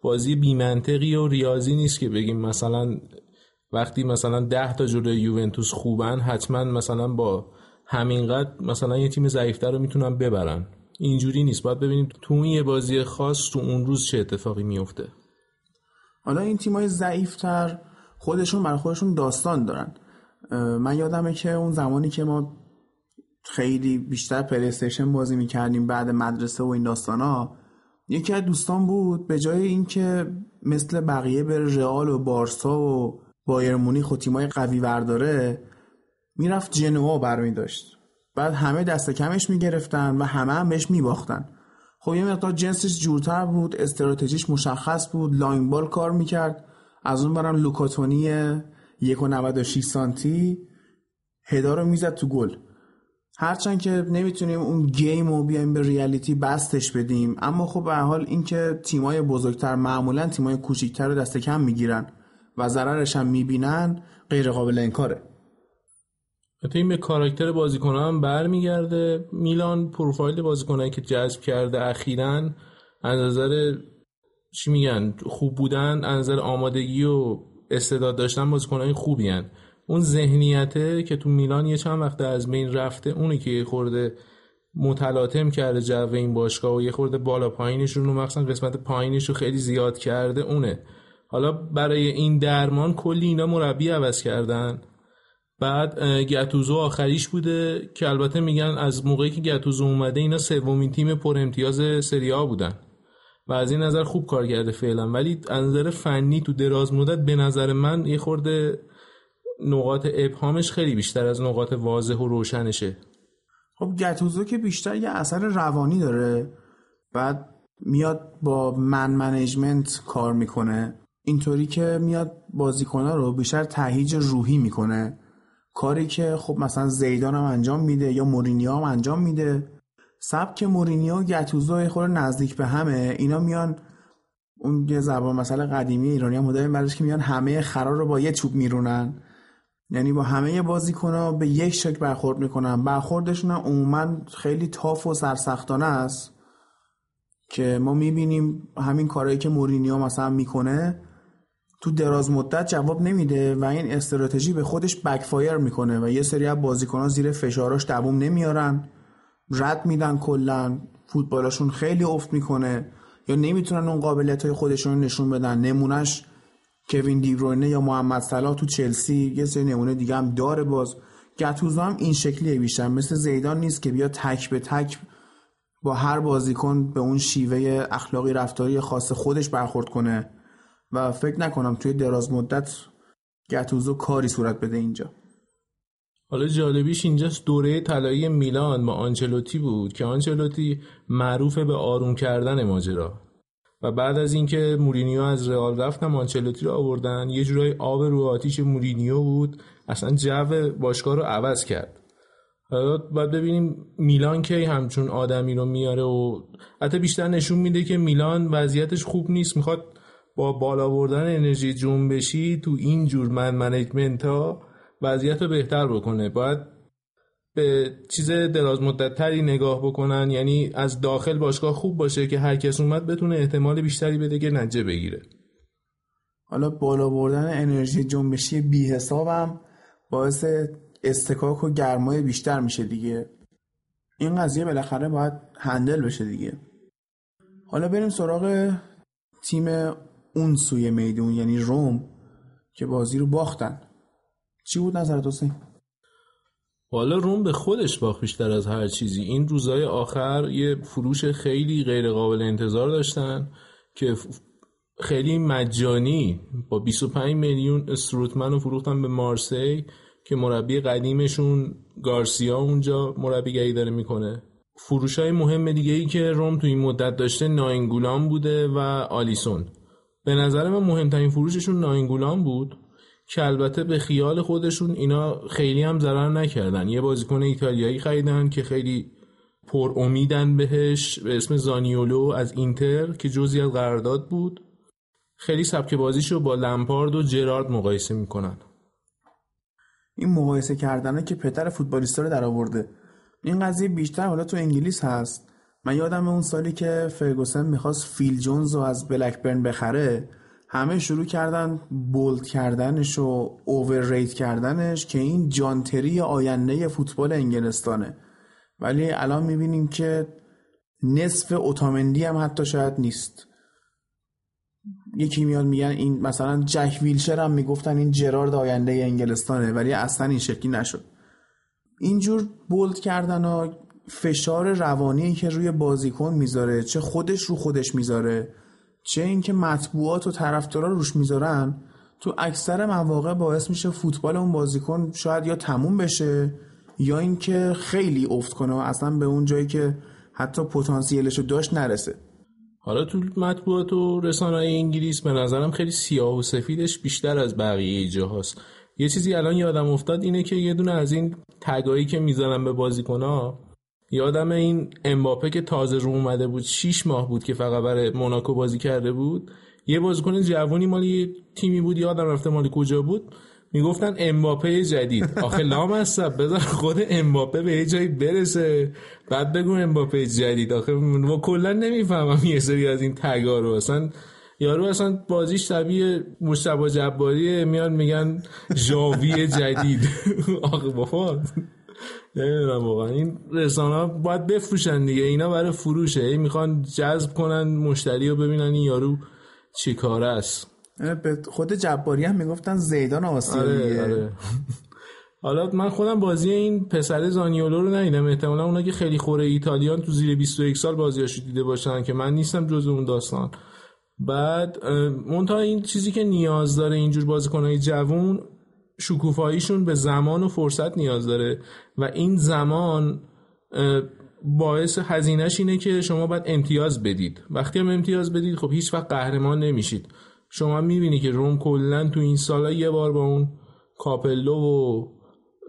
بازی بیمنطقی و ریاضی نیست که بگیم مثلا وقتی مثلا ده تا جلوی یوونتوس خوبن حتما مثلا با همینقدر مثلا یه تیم ضعیفتر رو می‌تونن ببرن. اینجوری نیست. باید ببینیم تو اون یه بازی خاص تو اون روز چه اتفاقی میفته. حالا این تیمای ضعیفتر خودشون برای خودشون داستان دارن. من یادمه که اون زمانی که ما خیلی بیشتر پلیستیشن بازی می‌کردیم بعد مدرسه و این داستان ها یکی از دوستان بود به جای اینکه مثل بقیه به رئال و بارسا و بایر مونیخ و تیمای قوی ورداره می‌رفت جنوا برمی داشت بعد همه دست کمش می‌گرفتن و همه هم بهش میباختن. خب یه مقدار جنسش جورتر بود استراتژیش مشخص بود line ball کار می‌کرد. از اون ورم لوکاتونی 1.96 سانتی head ها رو می‌زد تو گل. هرچند که نمی‌تونیم اون game رو بیایم به reality بستش بدیم اما خب به حال اینکه تیمای بزرگتر معمولا تیمای کوچیکتر رو دست کم می‌گیرن و ضررش هم می‌بینن غیر قابل انکاره. این به کاراکتر بازیکن هم برمیگرده میلان پروفایل بازیکنایی که جذب کرده اخیرا از نظر چی میگن خوب بودن از نظر آمادگی و استعداد داشتن بازیکنای خوبی هن. اون ذهنیته که تو میلان یه چند وقت از بین رفته اونی که خورده متلاطم کرده جو این باشگاه و یه خورده بالا پایینش رو مثلا قسمت پایینش رو خیلی زیاد کرده اونه حالا برای این درمان کلی اینا مربی عوض کردن بعد گتوزو آخریش بوده که البته میگن از موقعی که گتوزو اومده اینا سومین تیم پر امتیاز سریا بودن و از این نظر خوب کار کرده فعلا. ولی از نظر فنی تو دراز مدت به نظر من یه خورده نقاط ابهامش خیلی بیشتر از نقاط واضح و روشنشه. خب گتوزو که بیشتر یه اثر روانی داره. بعد میاد با man management کار می‌کنه. اینطوری که میاد بازیکنها رو بیشتر تهیج روحی می‌کنه. کاری که خب مثلا زیدان هم انجام میده یا مورینیو هم انجام میده. سبک مورینیو و گتوزو خیلی نزدیک به همه. اینا میان اون یه زبان مثلا قدیمی ایرانی هم بعدش که میان همه خرا رو با یه چوب میرونن. یعنی با همه بازیکن‌ها به یک شکل برخورد می‌کنن. برخوردشون هم عموما خیلی tough و سرسختانه است که ما می‌بینیم همین کارهایی که مورینیو مثلا می‌کنه تو دراز مدت جواب نمیده و این استراتژی به خودش بکفایر می‌کنه و یه سری از بازیکنان زیر فشاراش دووم نمیارن. رد میدن کلا فوتبالشون خیلی افت می‌کنه. یا نمی‌تونن اون قابلیت های خودشون نشون بدن. نمونهش کوین دیبروینه یا محمد صلاح تو چلسی یه سری نمونه دیگه هم داره باز. گتوزو هم این شکلیه بیشتر. مثل زیدان نیست که بیا تک به تک با هر بازیکن به اون شیوه اخلاقی رفتاری خاص خودش برخورد کنه. و فکر نکنم توی دراز مدت گتوزو کاری صورت بده اینجا. حالا جالبیش اینجاست دوره طلایی میلان با آنچلوتی بود که آنچلوتی معروف به آروم کردن ماجرا. و بعد از اینکه مورینیو از رئال رفت هم آنچلوتی رو آوردن یه جورای آب رو آتیش مورینیو بود اصلا جو باشگاه رو عوض کرد. حالا باید ببینیم میلان کی همچون آدمی رو میاره و حتی بیشتر نشون میده که میلان وضعیتش خوب نیست می‌خواد با بالا بردن انرژی جنبشی تو این جور من منیجمنت ها وضعیت رو بهتر بکنه. باید به چیز دراز مدت تری نگاه بکنن. یعنی از داخل باشگاه خوب باشه که هر کس اومد بتونه احتمال بیشتری بده که نجه بگیره. حالا بالا بردن انرژی جنبشی بی حسابم باعث استکاک و گرمای بیشتر میشه دیگه. این قضیه بالاخره باید هندل بشه دیگه. حالا بریم سراغ تیم اون سوی میدون یعنی روم که بازی رو باختن. چی بود نظرت حسین؟ حالا روم به خودش باخت بیشتر از هر چیزی. این روزهای آخر یه فروش خیلی غیر قابل انتظار داشتن که خیلی مجانی با 25 میلیون استروتمن رو فروختن به مارسی که مربی قدیمشون گارسیا اونجا مربیگری داره می‌کنه. فروش های مهم دیگه ای که روم تو این مدت داشته ناینگولان بوده و آلیسون. به نظر من مهمترین فروششون ناینگولان بود که البته به خیال خودشون اینا خیلی هم ضرر نکردن. یه بازیکن ایتالیایی خریدن که خیلی پر امیدن بهش به اسم زانیولو از اینتر که جزی از قرارداد بود. خیلی سبک بازیشو با لمپارد و جرارد مقایسه می‌کنن. این مقایسه کردنه که پتر فوتبالیستا رو در آورده این قضیه بیشتر حالا تو انگلیس هست. من یادم اون سالی که فرگوسن می‌خواست فیل جونز رو از بلکبرن بخره همه شروع کردن بولد کردنش و اوور کردنش که این جانتری آینده فوتبال انگلستانه. ولی الان می‌بینیم که نصف اوتامندی هم حتی شاید نیست. یکی میاد میگن این مثلا جک ویلشر هم می‌گفتن این جرارد آینده انگلستانه ولی اصلا این شکلی نشد. اینجور بولد کردن و فشار روانی که روی بازیکن می‌ذاره چه خودش رو خودش می‌ذاره چه اینکه مطبوعات و طرفدارا روش می‌ذارن تو اکثر مواقع باعث میشه فوتبال اون بازیکن شاید یا تموم بشه یا اینکه خیلی افت کنه و اصلا به اون جایی که حتی پتانسیلش رو داشت نرسه. حالا تو مطبوعات و رسانه انگلیس به نظرم خیلی سیاه و سفیدش بیشتر از بقیه جاهاست. یه چیزی الان یادم افتاد اینه که یه دونه از این تگایی که می‌زنن به بازیکنها یادم این امباپه که تازه رو اومده بود 6 ماه بود که فقط برای موناکو بازی کرده بود. یه بازیکن جوونی مالی تیمی بود یادم رفته مالی کجا بود. می‌گفتن امباپه جدید. آخه لام هستم بذار خود امباپه به یه جایی برسه. بعد بگو امباپه جدید. آخه و کلا نمی‌فهمم یه سری از این تگا رو. اصلا یارو اصلا بازیش شبیه مشتبه جباریه میان میگن ژاوی جدید. آخه بابا. نمی‌دونم واقعا. این رسانه ها باید بفروشن دیگه. اینا برای فروشه. ای می‌خوان جذب کنن مشتری رو ببینن این یارو چی کاره است. به خود جباری هم می‌گفتن زیدان آسیاییه آره آره. حالا من خودم بازی این پسر زانیولو رو ندیدم. احتمالا اونا که خیلی خوره ایتالیان تو زیر 21 سال بازیاشو دیده باشن که من نیستم جز اون داستان. بعد منتها این چیزی که نیاز داره اینجور بازیکنهای جوون شکوفاییشون به زمان و فرصت نیاز داره. و این زمان باعث هزینهش اینه که شما باید امتیاز بدید. وقتی هم امتیاز بدید خب هیچ وقت قهرمان نمیشید. شما می‌بینی که روم کلا تو این سالا یه بار با اون کاپلو و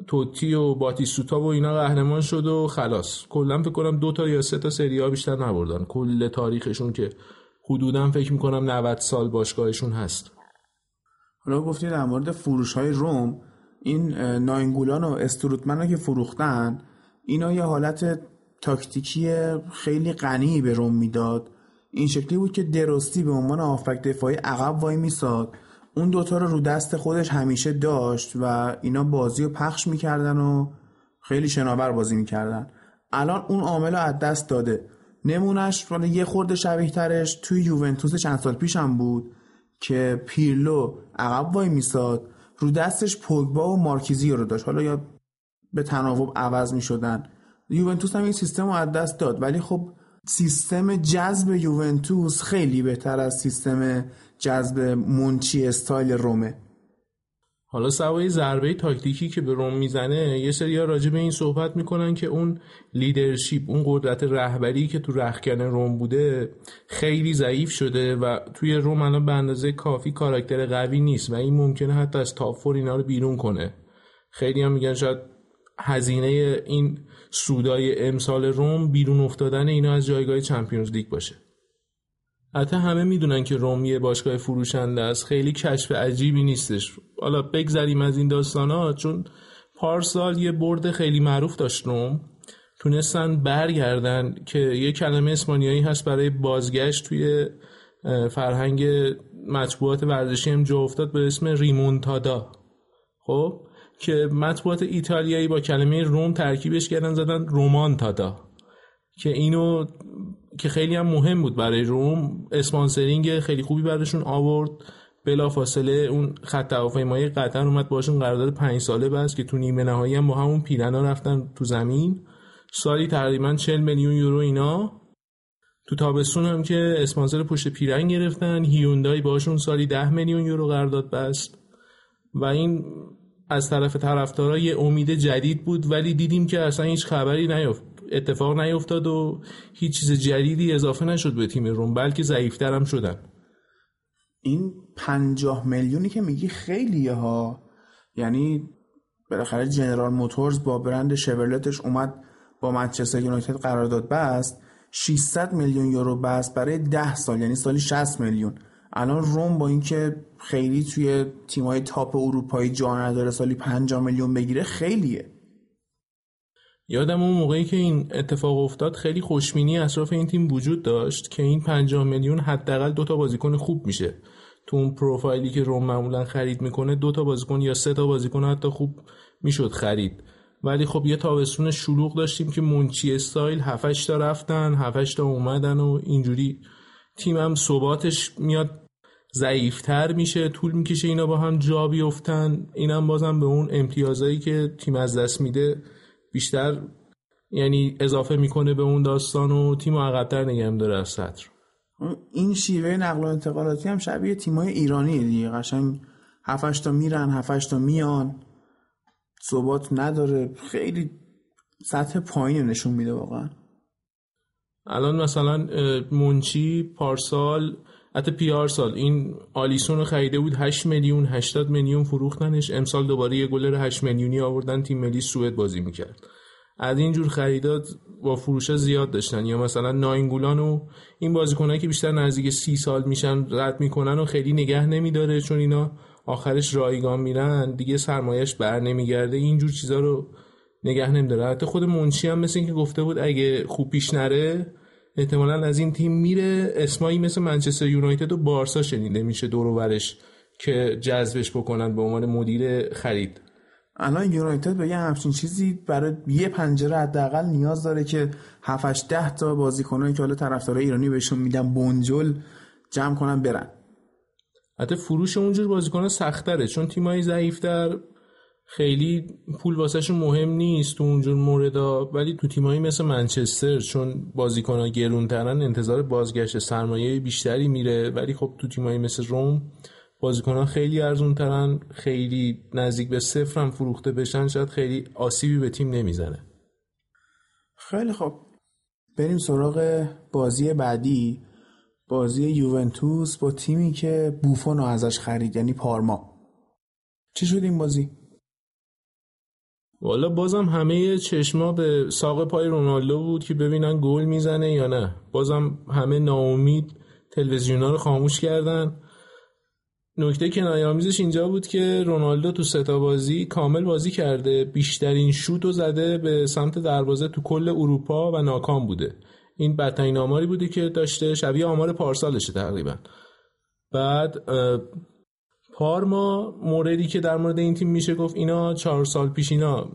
توتی و باتیسوتا و اینا قهرمان شد و خلاص. کلا فکر کنم دو تا یا سه تا سری ها بیشتر نبردن. کل تاریخشون که حدودا فکر می‌کنم 90 سال باشگاهشون هست. حالا گفتی در مورد فروش های روم این ناینگولان و استروتمن که فروختن اینا یه حالت تاکتیکی خیلی غنی به روم می‌داد. این شکلی بود که درستی به عنوان آفک دفاعی عقب وای میساد. اون دوتا رو رو دست خودش همیشه داشت و اینا بازی رو پخش می‌کردن و خیلی شناور بازی می‌کردن. الان اون عامل رو از دست داده. نمونش یه خورده شبیه ترش توی یوونتوس چند سال پیش هم بود که پیرلو عقب وای میساد. رو دستش پوگبا و مارکیزی رو داشت. حالا یا به تناوب عوض می شدن یوونتوس هم این سیستم رو از دست داد. ولی خب سیستم جذب یوونتوس خیلی بهتر از سیستم جذب منچی استایل رومه. حالا سوای ضربه تاکتیکی که به روم می‌زنه یه سری راجع به این صحبت می‌کنن که اون leadership اون قدرت رهبری که تو رختکن روم بوده خیلی ضعیف شده و توی روم الان به اندازه کافی character قوی نیست و این ممکنه حتی از top four اینا رو بیرون کنه. خیلی هم میگن شاید هزینه این سودای امسال روم بیرون افتادن اینا از جایگاه چمپیونز لیگ باشه. حتی همه می‌دونن که روم یه باشگاه فروشنده است. خیلی کشف عجیبی نیستش. حالا بگذریم از این ها چون پارسال یه برد خیلی معروف داشت روم. تونستن برگردن که یه کلمه اسپانیایی هست برای بازگشت توی فرهنگ مطبوعات ورزشی. هم جا افتاد به اسم ریمونتادا. خب؟ که مطبوعات ایتالیایی با کلمه روم ترکیبش کردن زدن رومانتادا. که اینو که خیلی هم مهم بود برای روم اسپانسرینگ خیلی خوبی براشون آورد. بلا فاصله اون خط هواپیمایی قطر اومد باشون قرارداد پنج ساله بست که تو نیمه نهایی هم با همون پیرنا رفتن تو زمین. سالی تقریبا 40 میلیون یورو اینا. تو تابستون هم که اسپانسر پشت پیرن گرفتن. هیوندای باشون سالی 10 میلیون یورو قرارداد بست. و این از طرف طرفدارا یه امید جدید بود ولی دیدیم که اصلا هیچ خبری نیفت اتفاق نیفتاد و هیچ چیز جدیدی اضافه نشد به تیم روم بلکه ضعیفتر هم شدن. این پنجاه میلیونی که میگی خیلیه ها. یعنی بالاخره جنرال موتورز با برند شورلتش اومد با منچستر یونایتد قرارداد بست. 600 میلیون یورو بست برای 10 سال یعنی سالی 60 میلیون. الان روم با اینکه خیلی توی تیمای تاپ اروپایی جا نداره سالی 50 میلیون بگیره خیلیه. یادم اون موقعی که این اتفاق افتاد خیلی خوشبینی اطراف این تیم وجود داشت که این 50 میلیون حداقل دو تا بازیکن خوب میشه. تو اون پروفایلی که روم معمولا خرید می‌کنه دو تا بازیکن یا سه تا بازیکن حتی خوب می‌شد خرید. ولی خب یه تابستون شلوغ داشتیم که منچی استایل 7 تا رفتن 7 تا اومدن و اینجوری تیمم ثباتش میاد ضعیفتر میشه طول می‌کشه اینا با هم جا بیفتن. اینم بازم به اون امتیازایی که تیم از دست میده بیشتر یعنی اضافه می‌کنه به اون داستان و تیم عقبتر نگه داره از سطر. این شیوه نقل و انتقالاتی هم شبیه تیمای ایرانی دیگه. قشنگ هفتش تا میرن هفتش تا میان. ثبات نداره. خیلی سطح پایین نشون میده واقعا. الان مثلا منچی پارسال حتی پیار سال. این آلیسون رو خریده بود 8 میلیون 80 میلیون فروختنش. امسال دوباره یه گلر 8 میلیونی آوردن تیم ملی سوئد بازی می‌کرد. از اینجور خریدات با فروش زیاد داشتن. یا مثلا ناینگولان و این بازیکنایی که بیشتر نزدیک سی سال میشن رد می‌کنن و خیلی نگه نمیداره چون اینا آخرش رایگان میرن. دیگه سرمایش بر نمیگرده. اینجور چیزا رو نگه نمیداره. حتی خود منشی هم مثل اینکه گفته بود اگه خوب پیش نره احتمالا از این تیم میره. اسمایی مثل منچستر یونایتد و بارسا شنیده میشه دور که جذبش بکنن به عنوان مدیر خرید. الان یونایتد به یه همچین چیزی برای یه پنجره حداقل نیاز داره که 7 ده تا بازیکنایی که حالا طرفدارای ایرانی بهشون میدن بنجل جمع کنن برن. حتی فروش اونجور بازیکن سختره چون تیمایی ضعیفتر خیلی پول واسهشون مهم نیست تو اونجور موردا ولی تو تیمایی مثل منچستر چون بازیکن‌ها گرونترن انتظار بازگشت سرمایه بیشتری میره. ولی خب تو تیمایی مثل روم بازیکنان خیلی ارزون ترن خیلی نزدیک به صفر هم فروخته بشن شاید خیلی آسیبی به تیم نمی‌زنه. خیلی خب. بریم سراغ بازی بعدی. بازی یوونتوس با تیمی که بوفون ازش خرید یعنی پارما. چی شد این بازی؟ والا بازم همه چشما به ساق پای رونالدو بود که ببینن گل می‌زنه یا نه. بازم همه ناامید تلویزیونا رو خاموش کردن. نکته که آمیزش اینجا بود که رونالدو تو ستا بازی کامل بازی کرده. بیشترین شوت و زده به سمت دروازه تو کل اروپا و ناکام بوده. این بدترین آماری بوده که داشته. شبیه آمار پارسالشه تقریبا. بعد پارما موردی که در مورد این تیم میشه گفت اینا چهار سال پیش اینا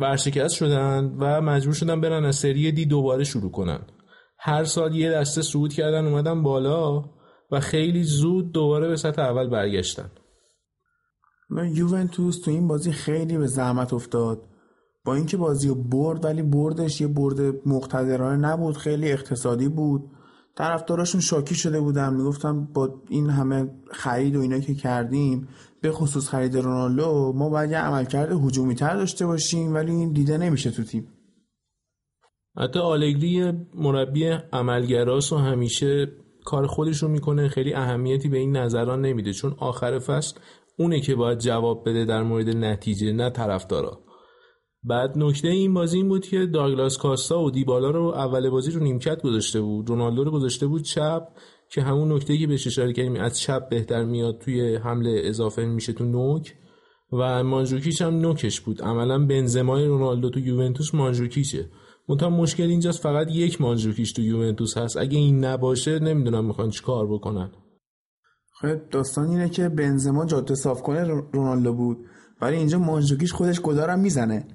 ورشکست شدن و مجبور شدن برن از سری دی دوباره شروع کنن. هر سال یه دسته صعود کردن اومدن بالا و خیلی زود دوباره به سطح اول برگشتن. یوونتوس تو این بازی خیلی به زحمت افتاد. با اینکه بازی برد ولی بردش یه برد مقتدرانه نبود خیلی اقتصادی بود. طرفداراشون شاکی شده بودن. می‌گفتم با این همه خرید و اینا که کردیم به خصوص خرید رونالدو ما باید یه عملکرد هجومی تر داشته باشیم ولی این دیده نمیشه تو تیم. حتی آلگری مربی عملگراس و همیشه کار خودش رو می‌کنه. خیلی اهمیتی به این نظران نمیده. چون آخر فصل اونه که باید جواب بده در مورد نتیجه نه طرفدارا. بعد نکته این بازی این بود که داگلاس کاستا و دیبالا رو اول بازی رو نیمکت گذاشته بود. رونالدو رو گذاشته بود چپ که همون نکته که بهش اشاره کردیم از چپ بهتر میاد توی حمله اضافه میشه تو نوک. و مانجوکیچ هم نوکش بود. عملا بنزمای رونالدو تو یوونتوس مانجوکیچه. منتها مشکل اینجاست فقط یک مانجوکیچ تو یوونتوس هست. اگه این نباشه نمی‌دونم می‌خوان چیکار بکنن. خب داستان اینه که بنزما جاده صاف کنه رونالدو بود. ولی اینجا مانجوکیچ خودش گدارم می‌زنه.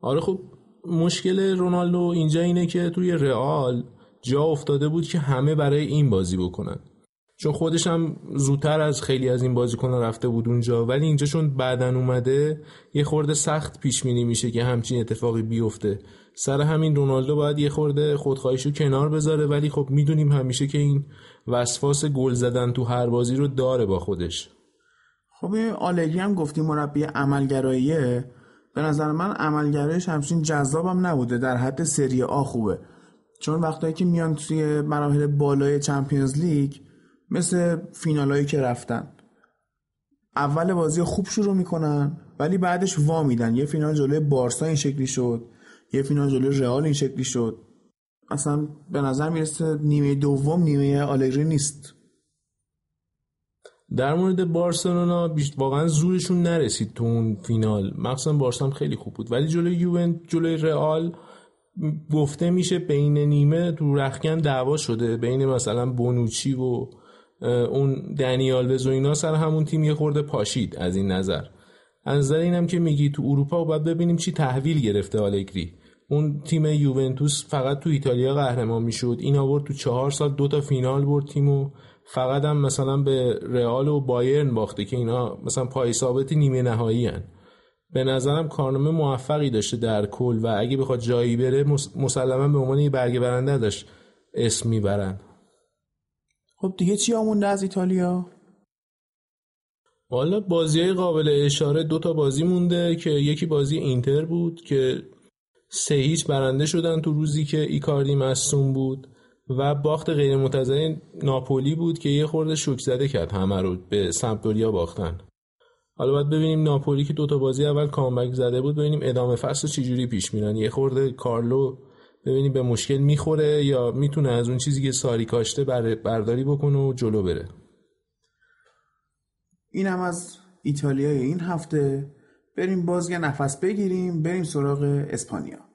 آره خب مشکل رونالدو اینجا اینه که توی رئال جا افتاده بود که همه برای این بازی بکنن. چون خودش هم زودتر از خیلی از این بازیکنان رفته بود اونجا ولی اینجا چون بعدن اومده یه خورده سخت پیش بینی میشه که همچین اتفاقی بیفته. سر همین رونالدو باید یه خورده خودخواهیشو کنار بذاره ولی خب می‌دونیم همیشه که این وسواس گل زدن تو هر بازی رو داره با خودش. خب آلگری هم گفتی مربی عملگراییه. به نظر من عملگرایش همچین جذابم نبوده در حد سری آ خوبه. چون وقتایی که میان توی مراحل بالای چمپیونز لیگ مثل فینالایی که رفتن. اول بازی خوب شروع می‌کنن ولی بعدش وا میدن. یه فینال جلوی بارسا این شکلی شد یه فینال جلوی رئال این شکلی شد. اصلا به نظر می‌رسه نیمه دوم نیمه آلگری نیست. در مورد بارسلونا واقعا زورشون نرسید تو اون فینال. مخصوصا بارسا خیلی خوب بود. ولی جلوی یوونت جلوی رئال گفته میشه بین نیمه تو رخکن دعوا شده. بین مثلا بونوچی و اون دنیال و اینا سر همون تیم یه خورده پاشید از این نظر. از نظر اینم که میگی تو اروپا باید ببینیم چی تحویل گرفته آلگری. اون تیم یوونتوس فقط تو ایتالیا قهرمان می‌شد. این آورد تو چهار سال دو تا فینال برد تیمو. فقط هم مثلا به رئال و بایرن باخته که اینا مثلا پای ثابت نیمه نهایی هن. به نظرم کارنامه موفقی داشته در کل و اگه بخواد جایی بره مسلما به عنوان یه برگه برنده داشت اسم می‌برن خب دیگه چی آمونده از ایتالیا؟ والا بازی های قابل اشاره دو تا بازی مونده که یکی بازی اینتر بود که سه هیچ برنده شدن تو روزی که ایکاردی مصوم بود و باخت غیر منتظره ناپولی بود که یه خورده شوک زده کرد همه رو به سمپدوریا باختن. حالا باید ببینیم ناپولی که دوتا بازی اول کامبک زده بود ببینیم ادامه فصل چجوری پیش میرن. یه خورده کارلو ببینیم به مشکل می‌خوره یا می‌تونه از اون چیزی که ساری کاشته برداری بکنه و جلو بره. این هم از ایتالیای این هفته. بریم باز یه نفس بگیریم بریم سراغ اسپانیا.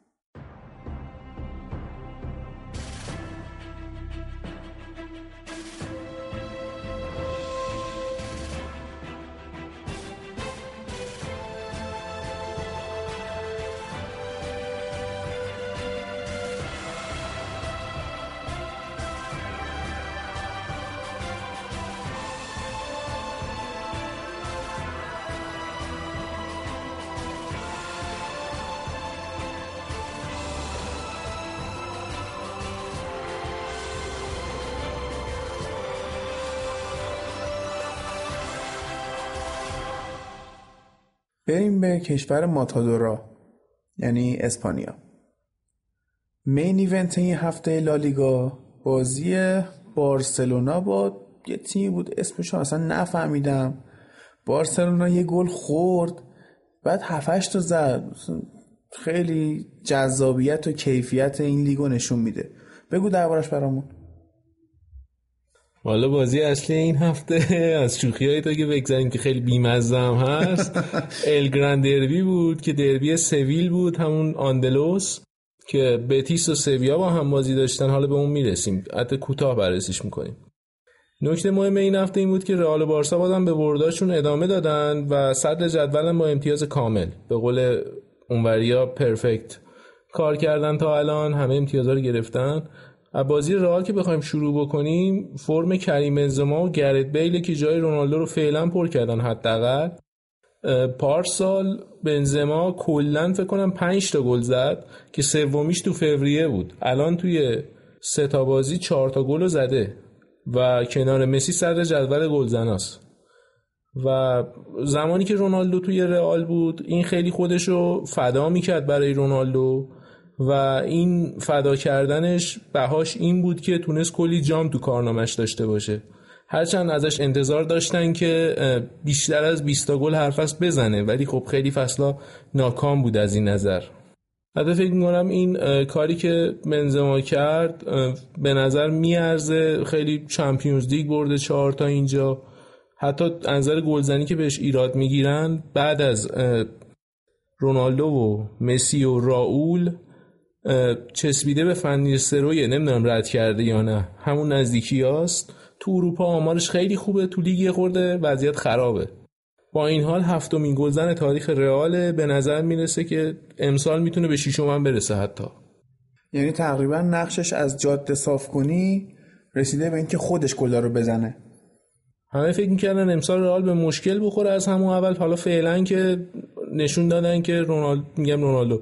کشور ماتادورا یعنی اسپانیا. main event این هفته لالیگا بازی بارسلونا با یه تیمی بود اسمش اصلا نفهمیدم. بارسلونا یه گل خورد بعد هشت تا زد. خیلی جذابیت و کیفیت این لیگو نشون میده. بگو دربارش برامون. والا بازی اصلی این هفته از شوخی های تو که بگذاریم که خیلی بیمزم هست. El Gran Derbi بود که دربی سویل بود همون آندلوس که بتیس و سویا با هم بازی داشتن. حالا به اون می‌رسیم. حتی کوتاه بررسیش می‌کنیم. نکته مهم این هفته این بود که رئال و بارسا بازم به برداشون ادامه دادن و صدر جدولن با امتیاز کامل. به قول اونوریا پرفکت کار کردن تا الان. همه امتیازها رو گرفتن. بازی رئال که بخوایم شروع بکنیم فرم کریم بنزما و گرت بیل که جای رونالدو رو فعلا پر کردن حداقل. پارسال بنزما کلا فکر کنم 5 تا گل زد که سومیش تو فوریه بود. الان توی سه تا بازی 4 تا گل زده و کنار مسی صدر جدول گلزناست. و زمانی که رونالدو توی رئال بود این خیلی خودشو فدا می‌کرد برای رونالدو. و این فدا کردنش بهاش این بود که تونست کلی جام تو کارنامش داشته باشه. هرچند ازش انتظار داشتن که بیشتر از 20 گل هر فصل بزنه ولی خب خیلی فصلا ناکام بود از این نظر. حتی فکر می‌کنم این کاری که بنزما کرد به نظر میارزه. خیلی چمپیونز لیگ برده چهار تا اینجا. حتی نظر گلزنی که بهش ایراد می‌گیرن بعد از رونالدو و مسی و راول چسبیده به فنی سرویه نمی‌دونم رد کرده یا نه. همون نزدیکی هاست. تو اروپا آمارش خیلی خوبه تو لیگ خورده وضعیت خرابه. با این حال هفتمین گلزن تاریخ رئال به نظر می‌رسه که امسال می‌تونه به شیشم هم برسه حتی. یعنی تقریبا نقشش از جاده صاف کنی رسیده به اینکه خودش گلا رو بزنه. همه فکر می‌کردن امسال رئال به مشکل بخوره از همون اول. حالا فعلا که نشون دادن که رونالدو میگم رونالدو.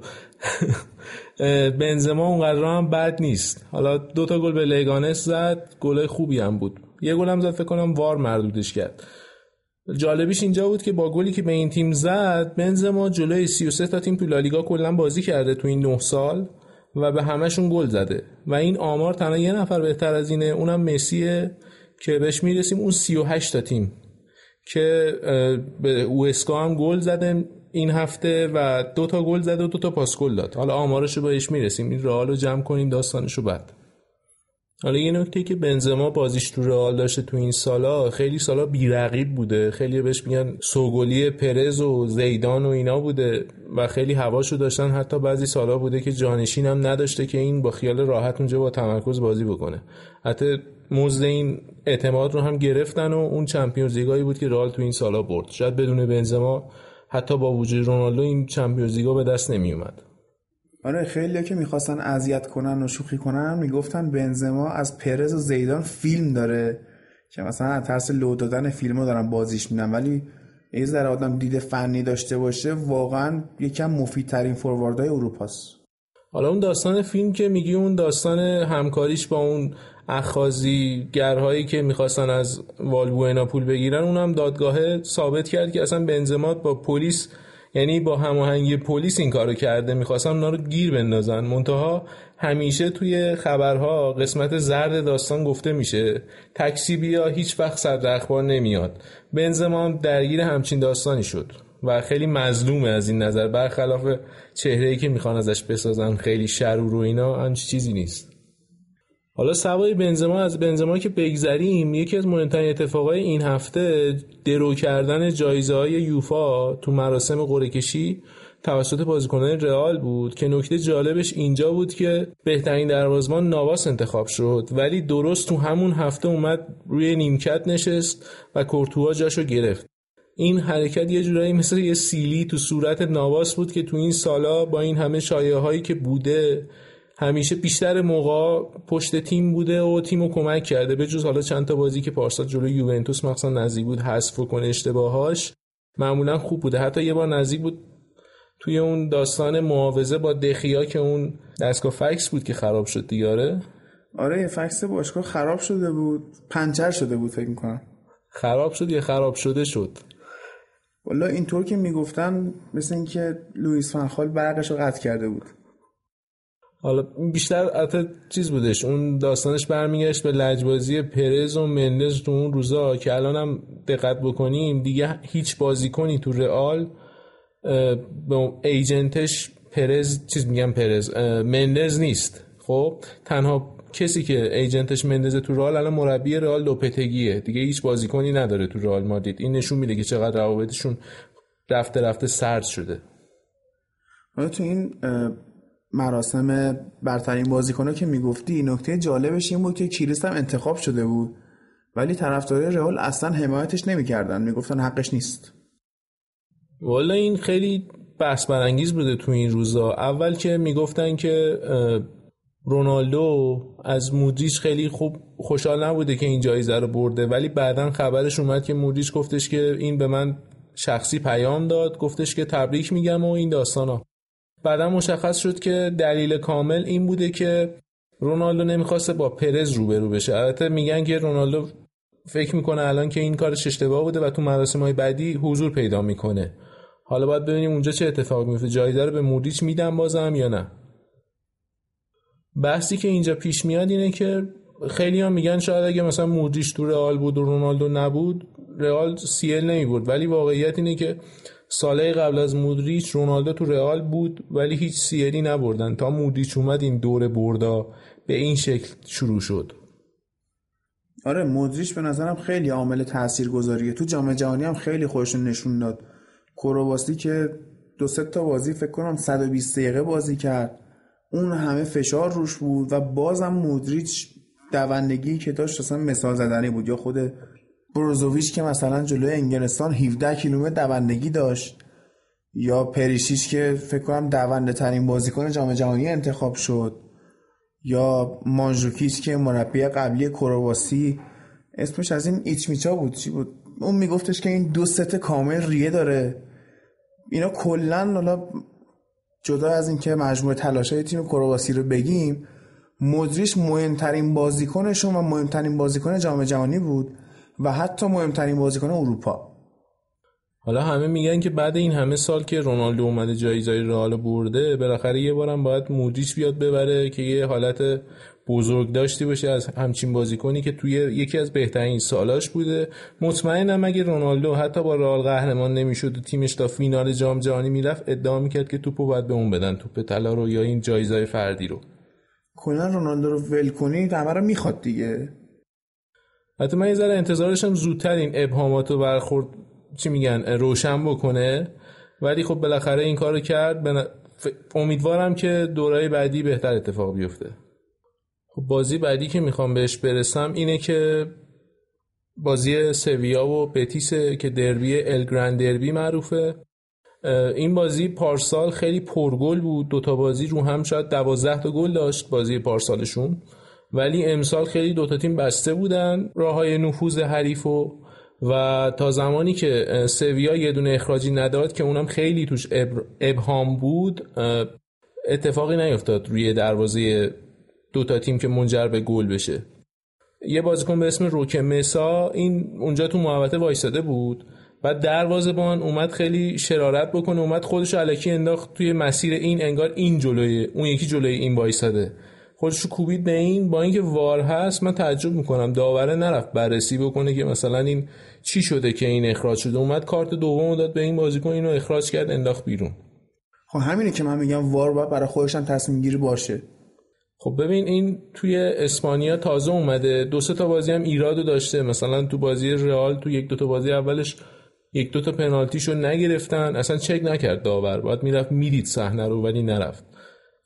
بنزما اونقدر هم بد نیست. حالا دو تا گل به لگانس زد گل خوبی هم بود. یه گل هم زد فکر کنم وار مردودش کرد. جالبیش اینجا بود که با گلی که به این تیم زد بنزما جلوی 33 تا تیم تو لالیگا کلا بازی کرده تو این 9 سال و به همشون گل زده. و این آمار تنها یه نفر بهتر از اینه اونم مسیه که بهش می‌رسیم اون 38 تا تیم که به اوسکا هم گل زده. این هفته و دو تا گل زده و دو تا پاس گل داد. حالا آمارش رو بهش می‌رسیم. این رئال رو جمع کنیم داستانش رو بعد. حالا یه نکته که بنزما بازیش تو رئال داشته تو این سالا خیلی سالا بیرقیب بوده. خیلی بهش میگن سوگلی پرز و زیدان و اینا بوده و خیلی هواشو داشتن. حتی بعضی سالا بوده که جانشین هم نداشته که این با خیال راحت اونجا با تمرکز بازی بکنه. حتی مزد این اعتماد رو هم گرفتن و اون چمپیونز لیگایی بود که رئال تو این سالا برد. شاید بدون بنزما حتی با وجود رونالدو این چمپیونز به دست نمی اومد آره خیلی که می‌خواستن اذیت کنن و شوخی کنن می‌گفتن بنزما از پرز و زیدان فیلم داره که مثلا از ترس لو دادن فیلمو دارن بازیش میدن. ولی یه ذره آدم دید فنی داشته باشه واقعا یکم مفیدترین فورواردهای اروپاست. حالا اون داستان فیلم که میگی اون داستان همکاریش با اون اخازی گرهایی که می‌خواستن از والبوئنا پول بگیرن اونم دادگاه ثابت کرد که اصلا بنزما با پلیس یعنی با هماهنگی پلیس این کارو کرده. می‌خواستم اونا رو گیر بندازن. منتها همیشه توی خبرها قسمت زرد داستان گفته میشه تکسی بیا هیچ وقت صدر اخبار نمیاد. بنزما درگیر همچین داستانی شد و خیلی مظلومه از این نظر. برخلاف چهره‌ای که می‌خوان ازش بسازن خیلی شرور و اینا چیزی نیست. حالا سوای بنزما از بنزما که بگذریم یکی از مهمترین اتفاقای این هفته درو کردن جایزه های یوفا تو مراسم قرعه کشی توسط بازیکنان رئال بود که نکته جالبش اینجا بود که بهترین دروازه‌بان نواس انتخاب شد ولی درست تو همون هفته اومد روی نیمکت نشست و کورتوا جاشو گرفت. این حرکت یه جورایی مثل یه سیلی تو صورت نواس بود که تو این سالا با این همه شایعه هایی که بوده همیشه بیشتر موقع پشت تیم بوده و تیم رو کمک کرده. به جز حالا چند تا بازی که پارسال جلوی یوونتوس مخصوصا نزدیک بود حذف کنه اشتباهاش معمولا خوب بوده. حتی یه بار نزدیک بود توی اون داستان معاوضه با دخیا که اون دستگاه فکس بود که خراب شد دیگاره آره؟ یه فکس باشگاه خراب شده بود. پنچر شده بود فکر می‌کنم. خراب شد یا خراب شده شد؟ والا اینطور که می‌گفتن مثل اینکه لوئیس فن‌خال برقش رو قطع کرده بود. حالا بیشتر حتی چیز بودش اون داستانش برمیگشت به لجبازی پرز و مندز تو اون روزا که الان هم دقت بکنیم دیگه هیچ بازیکنی تو رئال به agent ش پرز چیز میگم پرز مندز نیست. خب تنها کسی که agent ش مندز تو رئال الان مربی رئال لوپتگیه دیگه هیچ بازیکنی نداره تو رئال مادرید این نشون میده که چقدر روابطشون رفته رفته سرد شده. تو این مراسم برترین بازیکنه که می‌گفتی نکته جالبش این بود که کریس هم انتخاب شده بود. ولی طرفدارای رئال اصلا حمایتش نمی‌کردن. می‌گفتن حقش نیست. والا این خیلی بحث برانگیز بوده تو این روزا. اول که می‌گفتن که رونالدو از مودریچ خیلی خوب خوشحال نبوده که این جایزه رو برده. ولی بعدا خبرش اومد که مودریچ گفتش که این به من شخصی پیام داد. گفتش که تبریک میگم و این داستانا. بعدا مشخص شد که دلیل کامل این بوده که رونالدو نمی‌خواسته با پرز روبرو بشه. البته میگن که رونالدو فکر می‌کنه الان که این کارش اشتباه بوده و تو مراسم های بعدی حضور پیدا می‌کنه. حالا باید ببینیم اونجا چه اتفاق میفته جایزه رو به مودریچ میدن بازم یا نه؟ بحثی که اینجا پیش میاد اینه که خیلی هم میگن شاید اگه مثلا مودریچ تو رئال بود و رونالدو نبود رئال سیل نمی بود ولی واقعیت اینه که ساله قبل از مودریچ رونالدو تو رئال بود ولی هیچ سیلی نبردن. تا مودریچ اومد این دور بردا به این شکل شروع شد. آره مودریچ به نظرم خیلی عامل تاثیرگذاریه. تو جام جهانی هم خیلی خودشون نشون داد. کرواسی که دو سه تا بازی فکر کنم 120 دقیقه بازی کرد. اون همه فشار روش بود و بازم مودریچ دوندگی که داشت اصلا مثال زدنی بود. یا خود بروزوویچ که مثلا جلوی انگلستان 17 کیلومتر دوندگی داشت. یا پریشیش که فکر کنم دونده ترین بازیکن جام جهانی انتخاب شد. یا مانجوکیچ که مربی قبلی کرواسی. اسمش از این ایچمیچا بود. چی بود؟ اون میگفتش که این دو ست کامل ریه داره. اینا کلا حالا جدا از اینکه مجموعه تلاشای تیم کرواسی رو بگیم مدریش مهمترین بازیکنشون و مهمترین بازیکن جام جهانی بود. و حتی مهمترین بازیکن اروپا. حالا همه میگن که بعد این همه سال که رونالدو اومده جایزای رئال برده بالاخره یه بارم باید مودریچ بیاد ببره که یه حالت بزرگ داشتی باشه از همچین بازیکنی که توی یکی از بهترین سالاش بوده. مطمئنم اگه رونالدو حتی با رئال قهرمان نمی‌شد و تیمش تا فینال جام جهانی می‌رفت ادعا می‌کرد که توپو باید به اون بدن توپ طلا رو یا این جایزای فردی رو. کلا رونالدو رو ول کنید همه رو می‌خواد دیگه. حتی من یه ذره انتظارشم زودتر این ابهامات رو برخورد چی میگن روشن بکنه. ولی خب بالاخره این کارو کرد. امیدوارم که دورای بعدی بهتر اتفاق بیفته. خب بازی بعدی که می‌خوام بهش برسم اینه که بازی سویا و بتیسه که دربی الگرند دربی معروفه. این بازی پارسال خیلی پرگل بود. دوتا بازی رو هم شاید دوازده تا گل داشت بازی پارسالشون. ولی امسال خیلی دوتا تیم بسته بودن راه های نفوذ حریف و و تا زمانی که سویا یه دونه اخراجی نداد که اونم خیلی توش ابهام بود اتفاقی نیفتاد روی دروازه دوتا تیم که منجر به گل بشه. یه بازیکن به اسم روک مسا این اونجا تو محوطه وایساده بود. بعد دروازه‌بان اومد خیلی شرارت بکنه اومد خودش علکی انداخت توی مسیر این انگار این جلوی اون یکی جلوی این وایساده. خودشو کوبید به این با اینکه وار هست من تعجب می‌کنم. داوره نرفت بررسی بکنه که مثلا این چی شده که این اخراج شده. اومد کارت دوم داد به این بازیکن اینو اخراج کرد انداخت بیرون. خب همینه که من میگم وار باید برای خودش هم تصمیم گیری باشه. خب ببین این توی اسپانیا تازه اومده. دو سه تا بازی هم ایرادو داشته. مثلا تو بازی رئال تو یک دو تا بازی اولش یک دو تا پنالتیشو نگرفتن. اصلا چک نکرد داور. باید می‌رفت می‌دید صحنه رو ولی نرفت.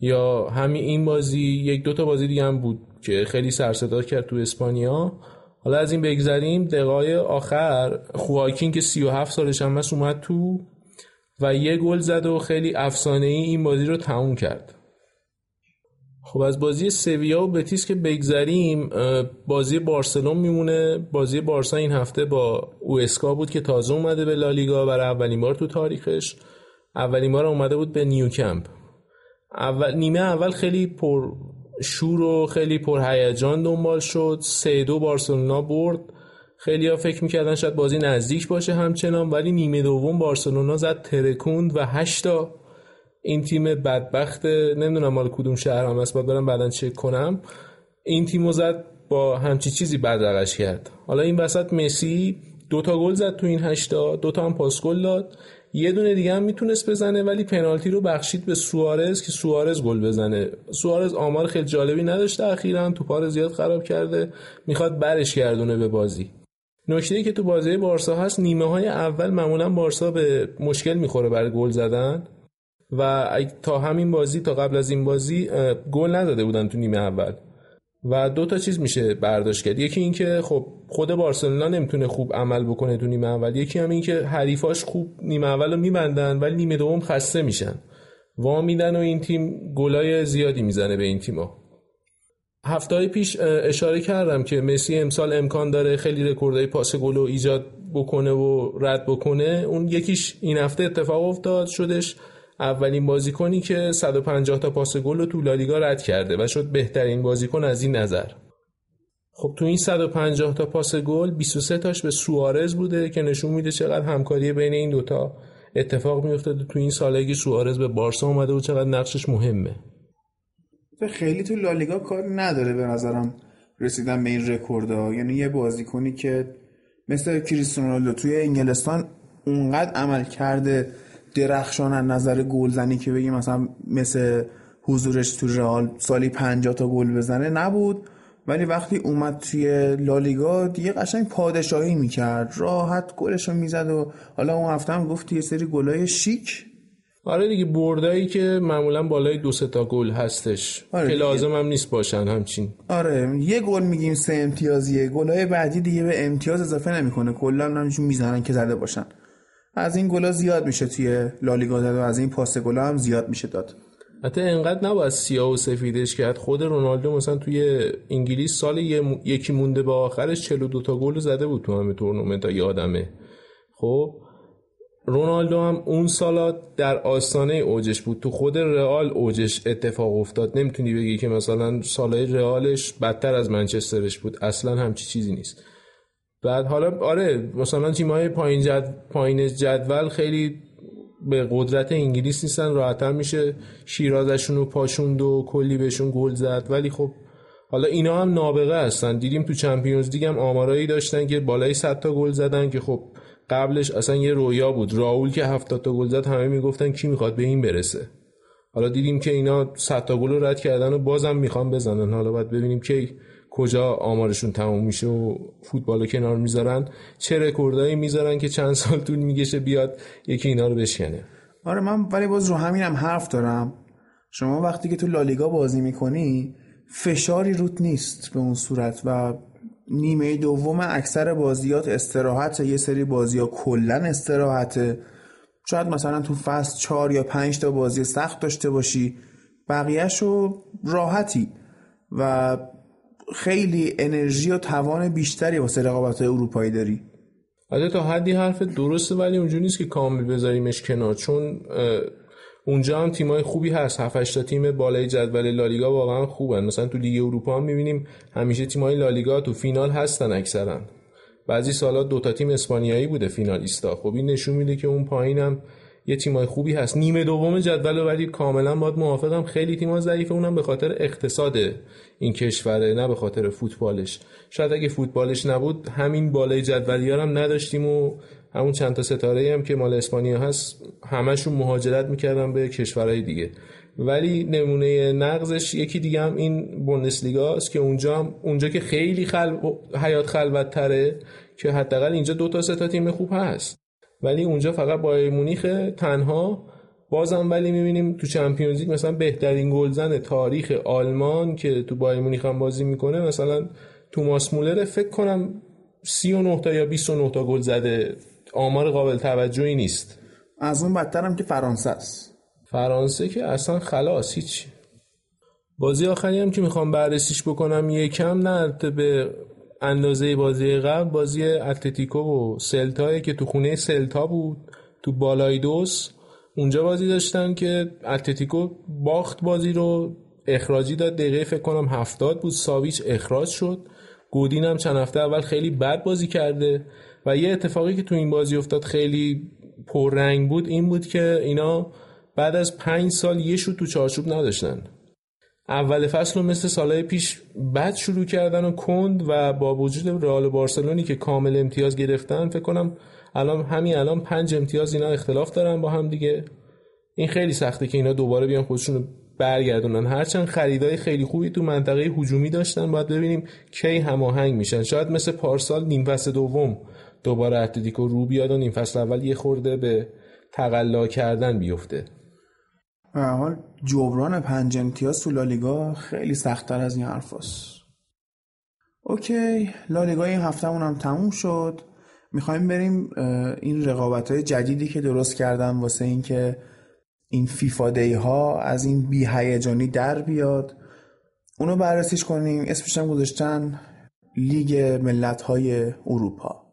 یا همین این بازی یک دو تا بازی دیگه هم بود که خیلی سر کرد تو اسپانیا. حالا از این بگذریم دقایق آخر خواکین که 37 سالش هم اومد تو و یه گل زد و خیلی افسانه ای این بازی رو تموم کرد. خب از بازی سویا و بتیس که بگذریم بازی بارسلون میمونه. بازی بارسا این هفته با اوسکا بود که تازه اومده به لالیگا برای اولین بار تو تاریخش. اولین بار اومده بود به نیوکمپ. اول نیمه اول خیلی پر شور و خیلی پر هیجان دنبال شد. سه دو بارسلونا برد. خیلی ها فکر می‌کردن شاید بازی نزدیک باشه همچنان ولی نیمه دوم بارسلونا زد ترکوند و هشتا این تیم بدبخت. نمی‌دونم مال کدوم شهر هم است باید برم بعدا چک کنم. این تیمو زد با همچی چیزی بدرقش کرد. حالا این وسط مسی دوتا گل زد تو این هشتا دوتا هم پاس گل داد. یه دونه دیگه هم می‌تونست بزنه ولی پنالتی رو بخشید به سوارز که سوارز گل بزنه. سوارز آمار خیلی جالبی نداشته اخیرا تو پار زیاد خراب کرده می‌خواد برش گردونه به بازی. نکته که تو بازی بارسا هست نیمه های اول معمولا بارسا به مشکل می‌خوره برای گل زدن و تا همین بازی تا قبل از این بازی گل نداده بودن تو نیمه اول. و دو تا چیز میشه برداشت کرد. یکی اینکه خب خود بارسلونا نمی‌تونه خوب عمل بکنه تو نیمه اول. یکی هم اینکه حریفاش خوب نیمه اول میبندن ولی نیمه دوم خسته میشن. وا میدن و این تیم گلای زیادی می‌زنه به این تیما هفته پیش اشاره کردم که مسی امسال امکان داره خیلی رکوردهای پاس گل رو ایجاد بکنه و رد بکنه. اون یکیش این هفته اتفاق افتاد شدش اولین بازیکنی که 150 تا پاس گل تو لالیگا رد کرده و شد بهترین بازیکن از این نظر. خب تو این 150 تا پاس گل 23 تاش به سوارز بوده که نشون میده چقدر همکاری بین این دوتا اتفاق میفته تو این سالگی سوارز به بارسا اومده و چقدر نقشش مهمه. خیلی تو لالیگا کار نداره به نظرم رسیدن به این رکوردها یعنی یه بازیکنی که مثل کریستیانو رونالدو توی انگلستان اونقدر عمل کرده درخشان از نظر گلزنی که بگیم مثلا مثل حضورش تو رئال سالی 50 تا گل بزنه نبود. ولی وقتی اومد توی لالیگا دیگه قشنگ پادشاهی می‌کرد. راحت گلشو می‌زد و حالا اون هفته هم گفت یه سری گلای شیک. آره دیگه بردایی که معمولا بالای دو تا گل هستش. آره که لازم هم نیست باشن همچین. آره یه گل میگیم سه امتیازیه. گلای بعدی دیگه به امتیاز اضافه نمی‌کنه. کلا همشون می‌زنن که زده باشن. از این گلا زیاد میشه توی لالیگا داد و از این پاس گلا هم زیاد میشه داد. حتی انقدر نباید سیاه و سفیدش کرد. خود رونالدو مثلا توی انگلیس سال یکی مونده به آخرش 42 تا گل زده بود تو همه تورنمنت ها یادمه خب رونالدو هم اون سالا در آستانه اوجش بود. تو خود رئال اوجش اتفاق افتاد. نمی‌تونی بگی که مثلا سالهای رئالش بدتر از منچسترش بود. اصلا همچی چیزی نیست. بعد حالا آره مثلا تیم‌های پایین جد... پایین جدول خیلی به قدرت انگلیس نیستن راحتتر میشه شیرازشون رو پاشوند و کلی بهشون گل زد. ولی خب حالا اینا هم نابغه هستن. دیدیم تو چمپیونز لیگ هم آمارایی داشتن که بالای 100 تا گل زدن که خب قبلش اصلا یه رویا بود. راول که 70 تا گل زد همه می‌گفتن کی می‌خواد به این برسه. حالا دیدیم که اینا 100 تا گل رو رد کردن و بازم می‌خوان بزنن. حالا باید ببینیم کی کجا آمارشون تموم میشه و فوتبال کنار می‌ذارن چه رکوردایی می‌ذارن که چند سال طول میگشه بیاد یکی اینا رو بشکنه. آره من ولی باز رو همینم حرف دارم. شما وقتی که تو لالیگا بازی می‌کنی فشاری روت نیست به اون صورت و نیمه دوم اکثر بازیات استراحت یه سری بازی ها کلا استراحته. شاید مثلا تو فصل چهار یا پنج تا بازی سخت داشته باشی بقیهشو راحتی. و خیلی انرژی و توان بیشتری واسه رقابت اروپایی داری. البته تا حدی حرف درسته ولی اونجوری نیست که کامل بذاریمش کنار چون اونجا هم تیمای خوبی هست. 7 تا تیم بالای جدول لالیگا واقعا خوبن. مثلا تو لیگ اروپا هم می‌بینیم همیشه تیمای لالیگا تو فینال هستن اکثرا. بعضی سالا دو تا تیم اسپانیایی بوده فینالیستا. خب این نشون میده که اون پایینم یه تیمای خوبی هست. نیمه دوم جدول ولی کاملا باید موافقم. خیلی تیم‌ها ضعیفه. اونم به خاطر اقتصاد این کشوره نه به خاطر فوتبالش. شاید اگه فوتبالش نبود همین بالای جدولی هم نداشتیم و همون چند تا ستاره هم که مال اسپانیا هست همشون مهاجرت می‌کردن به کشورهای دیگه. ولی نمونه نقضش یکی دیگه هم این بوندسلیگا است که اونجا هم اونجا که خیلی خل... حیات خلوت تره که حداقل اینجا دو تا سه تا تیم خوب هست. ولی اونجا فقط بایر مونیخ تنها بازم ولی می‌بینیم تو چمپیونز لیگ مثلا بهترین گلزن تاریخ آلمان که تو بایر مونیخ هم بازی می‌کنه مثلا توماس مولر فکر کنم 39 تا یا 29 تا گل زده. آمار قابل توجهی نیست. از اون بدترم که فرانسه است. فرانسه که اصلا خلاص هیچ. بازی آخری هم که می‌خوام بررسیش بکنم یکم نه به اندازه بازی قبل بازی اتلتیکو و سلتایی که تو خونه سلتا بود تو بالای دوس اونجا بازی داشتن که اتلتیکو باخت بازی رو اخراجی داد. دقیقه فکر کنم هفتاد بود. ساویچ اخراج شد. گودین هم چند هفته اول خیلی بد بازی کرده. و یه اتفاقی که تو این بازی افتاد خیلی پررنگ بود این بود که اینا بعد از پنج سال یه شوت تو چارچوب نداشتن. اول فصل رو مثل سالهای پیش بد شروع کردن و کند و با وجود رئال بارسلونی که کامل امتیاز گرفتن فکر کنم الان همین الان پنج امتیاز اینا اختلاف دارن با هم دیگه. این خیلی سخته که اینا دوباره بیان خودشون برگردونن. هرچند خریدای خیلی خوبی تو منطقه هجومی داشتن باید ببینیم کی هماهنگ میشن. شاید مثل پارسال نیم فصل دوم دوباره اتلتیکو رو بیاد و نیم فصل اول یه خورده به تقلا کردن بیفته. به حال جبران پنج امتیاز تو لالیگا خیلی سختتر از این حرفاست اوکی لالیگا این هفتهمون هم تموم شد. می‌خوایم بریم این رقابت های جدیدی که درست کردم واسه اینکه این فیفا دی ها از این بی هیجانی در بیاد. اونو بررسیش کنیم. اسمش هم گذاشتن لیگ ملت های اروپا.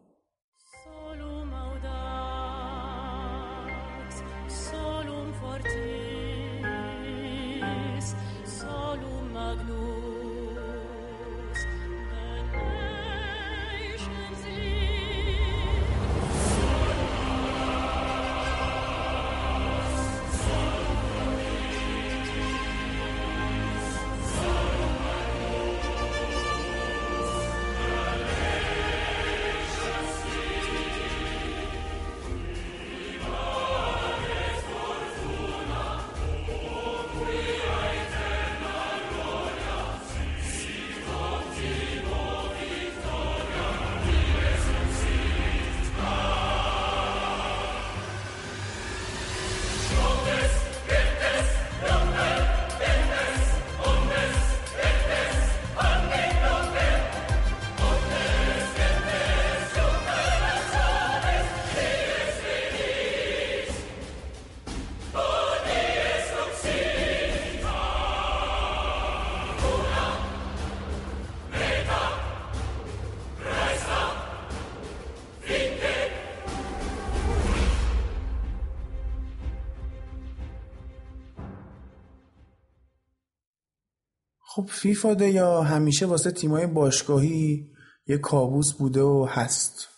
خب فیفا یا همیشه واسه تیمای باشگاهی یه کابوس بوده و هست.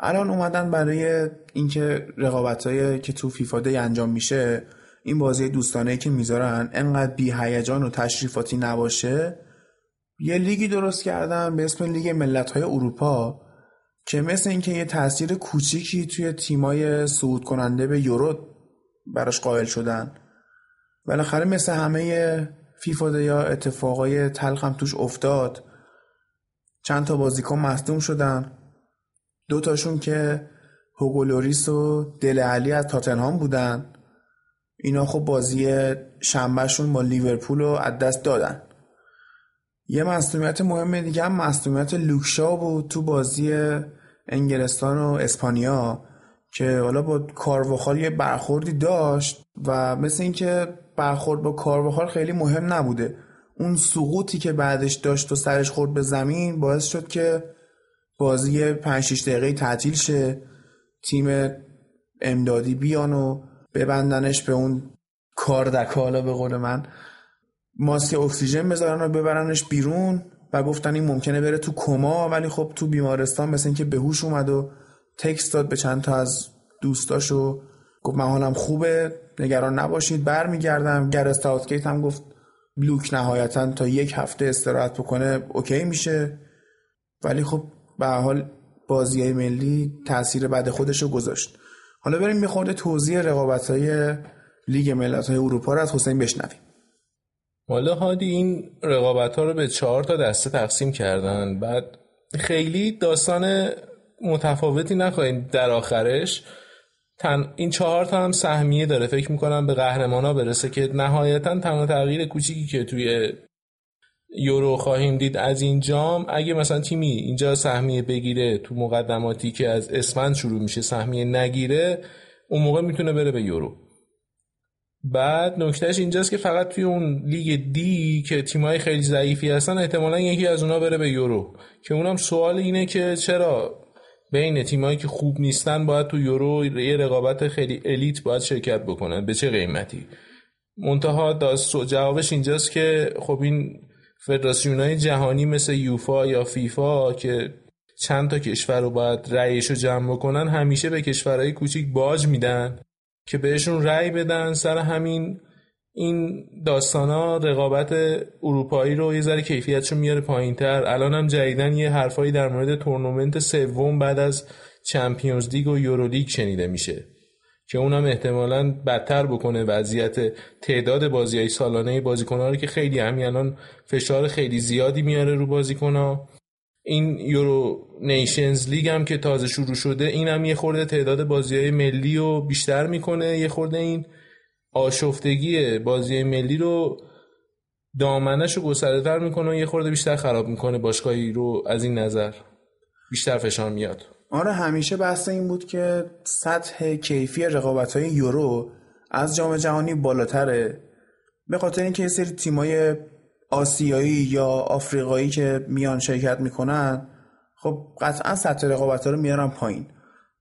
الان اومدن برای اینکه رقابتایی که تو فیفا دی انجام میشه این بازی دوستانه که می‌ذارن انقدر بی هیجان و تشریفاتی نباشه. یه لیگی درست کردن به اسم لیگ ملت های اروپا که مثل اینکه یه تاثیر کوچیکی توی تیمای صعود کننده به یورو براش قائل شدن. بالاخره مثل همه فیفا یا اتفاقای تلخم توش افتاد. چند تا بازیکن مصدوم شدن. دو تاشون که هوگولوریس و دل علی از تاتنهام بودن. اینا خب بازی شنبهشون با لیورپول رو از دست دادن. یه مصدومیت مهم دیگه هم مصدومیت لوکشا بود تو بازی انگلستان و اسپانیا که حالا با کارواخال یه برخوردی داشت و مثل اینکه برخورد با کارواخال خیلی مهم نبوده. اون سقوطی که بعدش داشت و سرش خورد به زمین باعث شد که بازی 5 6 دقیقه تعطیل شه تیم امدادی بیان و ببندنش به اون کاردکالا به قول من ماسک اکسیژن بذارن و ببرنش بیرون و گفتن این ممکنه بره تو کما ولی خب تو بیمارستان مثل اینکه بهوش اومد و text داد به چند تا از دوستاشو گفت من حالم خوبه. نگران نباشید. برمیگردم. گرت ساوتگیت هم گفت لوک نهایتا تا یک هفته استراحت بکنه okay میشه. ولی خب به حال بازی ملی تاثیر بد خودش رو گذاشت. حالا بریم یه خورده توضیح رقابت های لیگ ملت های اروپا رو از حسین بشنویم. حالا هادی این رقابت ها رو به چهار تا دسته تقسیم کردن. بعد خیلی داستان متفاوتی نخواهیم در آخرش. تن این چهار تا هم سهمیه داره. فکر می‌کنم به قهرمان ها برسه که نهایتا تنها تغییر کوچیکی که توی یورو خواهیم دید از این جام اگه مثلا تیمی اینجا سهمیه بگیره تو مقدماتی که از اسفند شروع میشه سهمیه نگیره اون موقع می‌تونه بره به یورو. بعد نکتهش اینجاست که فقط توی اون لیگ دی که تیمای خیلی ضعیفی هستن احتمالا یکی از اونا بره به یورو. که اونم سوال اینه که چرا بین تیمایی که خوب نیستن باید تو یورو یه رقابت خیلی الیت باید شرکت بکنن. به چه قیمتی؟ منتها داست جوابش اینجاست که خب این فدراسیون های جهانی مثل یوفا یا فیفا که چند تا کشور رو باید رأیش رو جمع بکنن همیشه به کشورهای کوچیک باج میدن که بهشون رأی بدن سر همین این داستان ها رقابت اروپایی رو یه ذره کیفیتشو میاره پایین تر الان هم جدیدا یه حرفایی در مورد تورنمنت سوم بعد از Champions League و یورولیگ شنیده میشه که اونم احتمالا بدتر بکنه وضعیت تعداد بازی های سالانه بازیکن رو که خیلی همین الان فشار خیلی زیادی میاره رو بازیکن ها این Euro Nations League هم که تازه شروع شده این هم یه خورده تعداد بازی های ملی رو بیشتر می‌کنه یه خورده این آشفتگی بازی ملی رو دامنش رو گسترده می‌کنه و یه خورده بیشتر خراب می‌کنه باشگاهی رو از این نظر. بیشتر فشار میاد. آره همیشه بحث این بود که سطح کیفی رقابت های یورو از جام جهانی بالاتره. به خاطر اینکه یه سری تیمای آسیایی یا آفریقایی که میان شرکت می‌کنن خب قطعا سطح رقابت ها رو میارن پایین.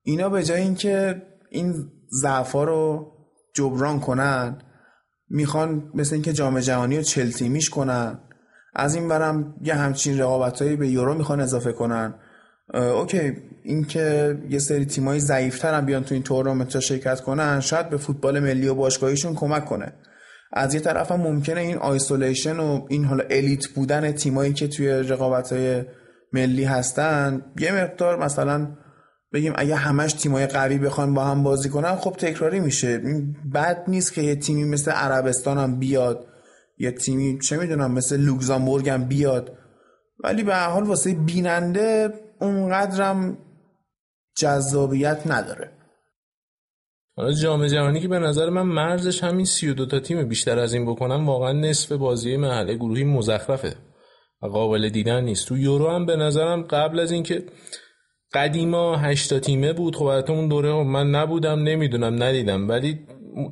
اینا به جای اینکه این ضعف رو جبران کنن می‌خوان مثل اینکه جام جهانی رو چل تیمیش کنن. از این ورم یه همچین رقابتهایی به یورو می‌خوان اضافه کنن. okay اینکه یه سری تیمایی ضعیفتر هم بیان تو این تورنمنت شرکت کنن شاید به فوتبال ملی و باشگاهیشون کمک کنه. از یه طرف هم ممکنه این isolation و این حالا elite بودن تیمایی که توی رقابت های ملی هستن یه مقدار مثلا بگیم اگه همش تیمای قوی بخوان با هم بازی کنن خب تکراری میشه. بد نیست که یه تیمی مثل عربستان هم بیاد یه تیمی چه می‌دونم مثل لوکزامبورگ هم بیاد. ولی به حال واسه بیننده اونقدرم جذابیت نداره. حالا جام جهانی که به نظر من مرزش همین 32 تا تیم بیشتر از این بکنم واقعا نصف بازی محله گروهی مزخرفه و قابل دیدن نیست. تو یورو هم به نظرم قبل از اینکه قدیما 8 تا تیمه بود. خب البته اون دوره من نبودم نمی‌دونم ندیدم. ولی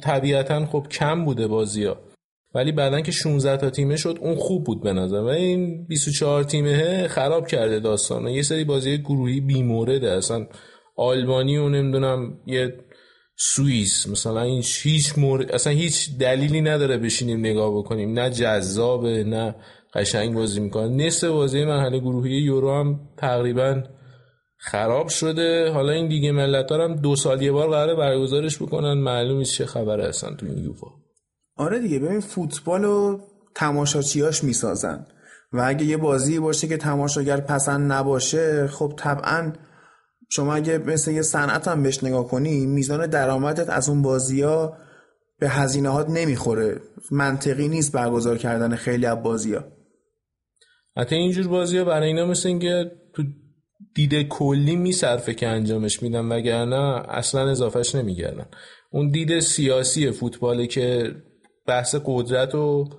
طبیعتا خب کم بوده بازی ها ولی بعدا که 16 تا تیمه شد اون خوب بود به نظر و این 24 تیمه خراب کرده داستان. یه سری بازی گروهی بیمورده. اصلا آلبانی و نمی‌دونم یه سوئیس. مثلا این هیچ مور... اصلا هیچ دلیلی نداره بشینیم نگاه بکنیم. نه جذابه نه قشنگ بازی می‌کنه. نصف بازی مرحله گروهی یورو هم تقریبا خراب شده. حالا این دیگه ملت هم دو سال یه بار قراره برگزارش بکنن. معلوم چه خبره هستن تو این یوفا. آره دیگه ببین فوتبال و تماشاچیاش می‌سازن. و اگه یه بازی باشه که تماشاگر پسند نباشه خب طبعا شما اگه مثل یه صنعت هم بهش نگاه کنی میزان درآمدت از اون بازی ها به هزینه هات نمی‌خوره. منطقی نیست برگزار کردن خیلی از بازی ها حتی اینجور بازی ها برای اینا مثل اینکه تو دید کلی میصرفه که انجامش میدن وگرنه اصلا اضافهش نمیگردن. اون دید سیاسی فوتباله که بحث قدرت و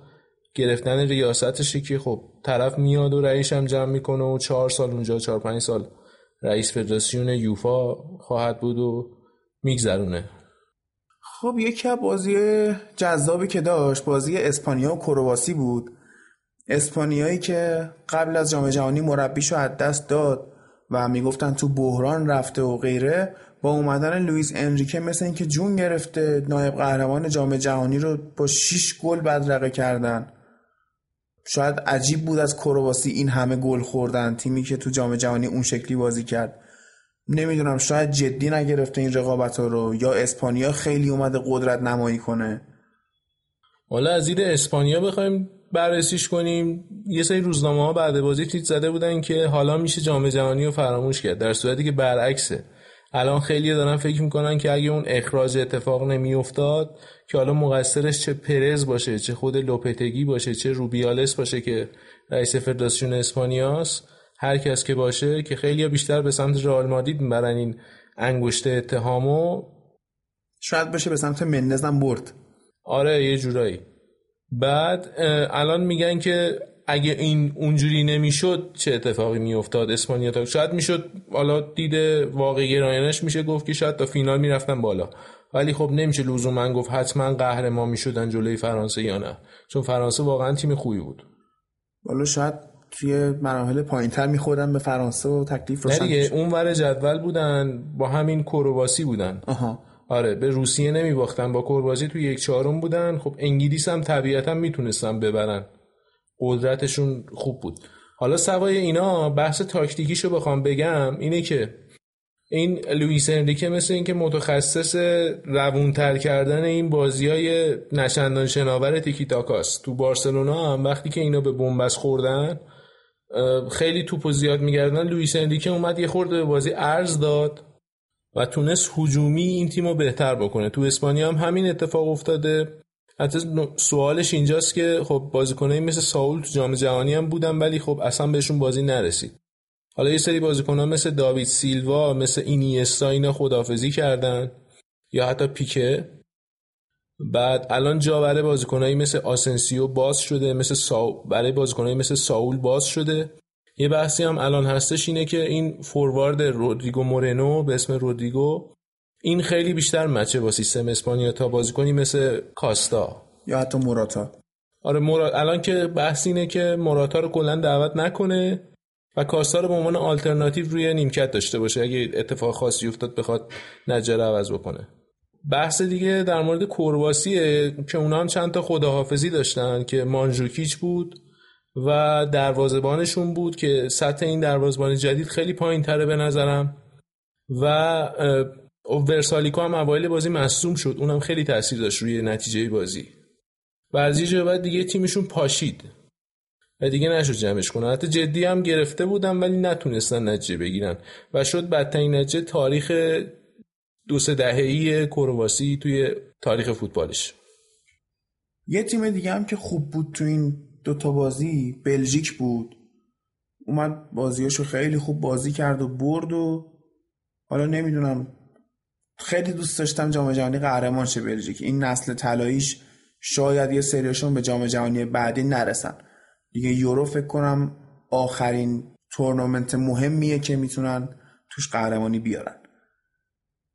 گرفتن ریاستشه که خب طرف میاد و رئیس هم جمع می‌کنه و چهار سال اونجا چهار پنج سال رئیس فدراسیون یوفا خواهد بود و میگذرونه. خب یکی از بازی جذابی که داشت بازی اسپانیا و کرواسی بود. اسپانیایی که قبل از جام جهانی مربیشو از دست داد. و می‌گفتن تو بحران رفته و غیره با اومدن لوئیس انریکه مثل اینکه جون گرفته نایب قهرمان جام جهانی رو با 6 گل بدرقه کردن. شاید عجیب بود از کرواسی این همه گل خوردن تیمی که تو جام جهانی اون شکلی بازی کرد. نمی‌دونم شاید جدی نگرفته این رقابت ها رو یا اسپانیا خیلی اومده قدرت نمایی کنه. حالا از دید اسپانیا بخوایم بررسیش کنیم. یه سری روزنامه ها بعد بازی تیت زده بودن که حالا میشه جام جهانی رو فراموش کرد. در صورتی که برعکسه. الان خیلی دارن فکر می‌کنن که اگه اون اخراج اتفاق نمیافتاد که حالا مقصرش چه پرز باشه چه خود لوپتگی باشه چه روبیالس باشه که رئیس فدراسیون اسپانیاست هر کس که باشه که خیلی بیشتر به سمت رئال مادرید می‌برن این انگشت اتهامو. شاید بشه به سمت منزم برد. آره یه جورایی. بعد الان میگن که اگه این اونجوری نمی‌شد چه اتفاقی میافتاد؟ اسپانیا تا شاید می‌شد حالا دید واقعی گرایانش میشه گفت که شاید تا فینال می‌رفتن بالا. ولی خب نمیشه لزوما گفت حتما قهرمان می‌شدن جلوی فرانسه یا نه. چون فرانسه واقعا تیم خوبی بود. والا شاید توی مراحل پایینتر میخوردن به فرانسه و تکلیف روشن دیگه اون ور جدول بودن با همین کرواسی بودن. آها. آره به روسیه نمیباختن با کرواسی تو یک چهارم بودن. خب انگلیس هم طبیعتا می‌تونستن ببرن. قدرتشون خوب بود. حالا سوای اینا بحث تاکتیکیشو بخوام بگم اینه که این لوئیس انریکه مثل اینکه متخصص روونتر کردن این بازی های نشندان شناور تیکی تاکاست تو بارسلونا هم وقتی که اینا به بنبست خوردن خیلی توپو زیاد میگردن. لوئیس انریکه اومد یه خورده به بازی ارز داد. و تونست هجومی این تیم رو بهتر بکنه. تو اسپانیا هم همین اتفاق افتاده. حتی سوالش اینجاست که خب بازیکنایی مثل ساول تو جام جهانی هم بودن ولی خب اصلا بهشون بازی نرسید. حالا یه سری بازیکن‌ها مثل داوید سیلوا مثل اینیستا اینا خدافزی کردن یا حتی پیکه. بعد الان جا برای بازیکنایی مثل آسنسیو باز شده مثل سا... برای بازیکنایی مثل ساول باز شده. یه بحثی هم الان هستش اینه که این فوروارد رودریگو مورنو به اسم رودریگو این خیلی بیشتر مچه با سیستم اسپانیا تا بازیکنی مثل کاستا. یا حتی موراتا. آره مراد الان که بحث اینه که موراتا رو کلا دعوت نکنه و کاستا رو به عنوان آلترناتیو روی نیمکت داشته باشه اگه اتفاق خاصی افتاد بخواد نجره عوض بکنه. بحث دیگه در مورد کورواسیه که اونا هم چند تا خداحافظی داشتن که مانجوکیچ بود. و دروازبانشون بود که سطح این دروازبان جدید خیلی پایین تره به نظرم. و ورسالیکو هم اوایل بازی مصوم شد. اونم خیلی تاثیر داشت روی نتیجه بازی. و از یه بعد دیگه تیمشون پاشید. و دیگه نشد جمعش کنن حتی جدی هم گرفته بودن ولی نتونستن نتیجه بگیرن. و شد بدترین نتیجه تاریخ دو سه دهه‌ای کرواسی توی تاریخ فوتبالش. یه تیم دیگه هم که خوب بود تو این دوتا بازی بلژیک بود. اومد بازیاشو خیلی خوب بازی کرد و برد و حالا نمی‌دونم خیلی دوست داشتم جام جهانی قهرمان شه بلژیک. این نسل طلاییش شاید یه سریاشون به جام جهانی بعدی نرسن. دیگه یورو فکر کنم آخرین تورنمنت مهمیه که می‌تونن توش قهرمانی بیارن.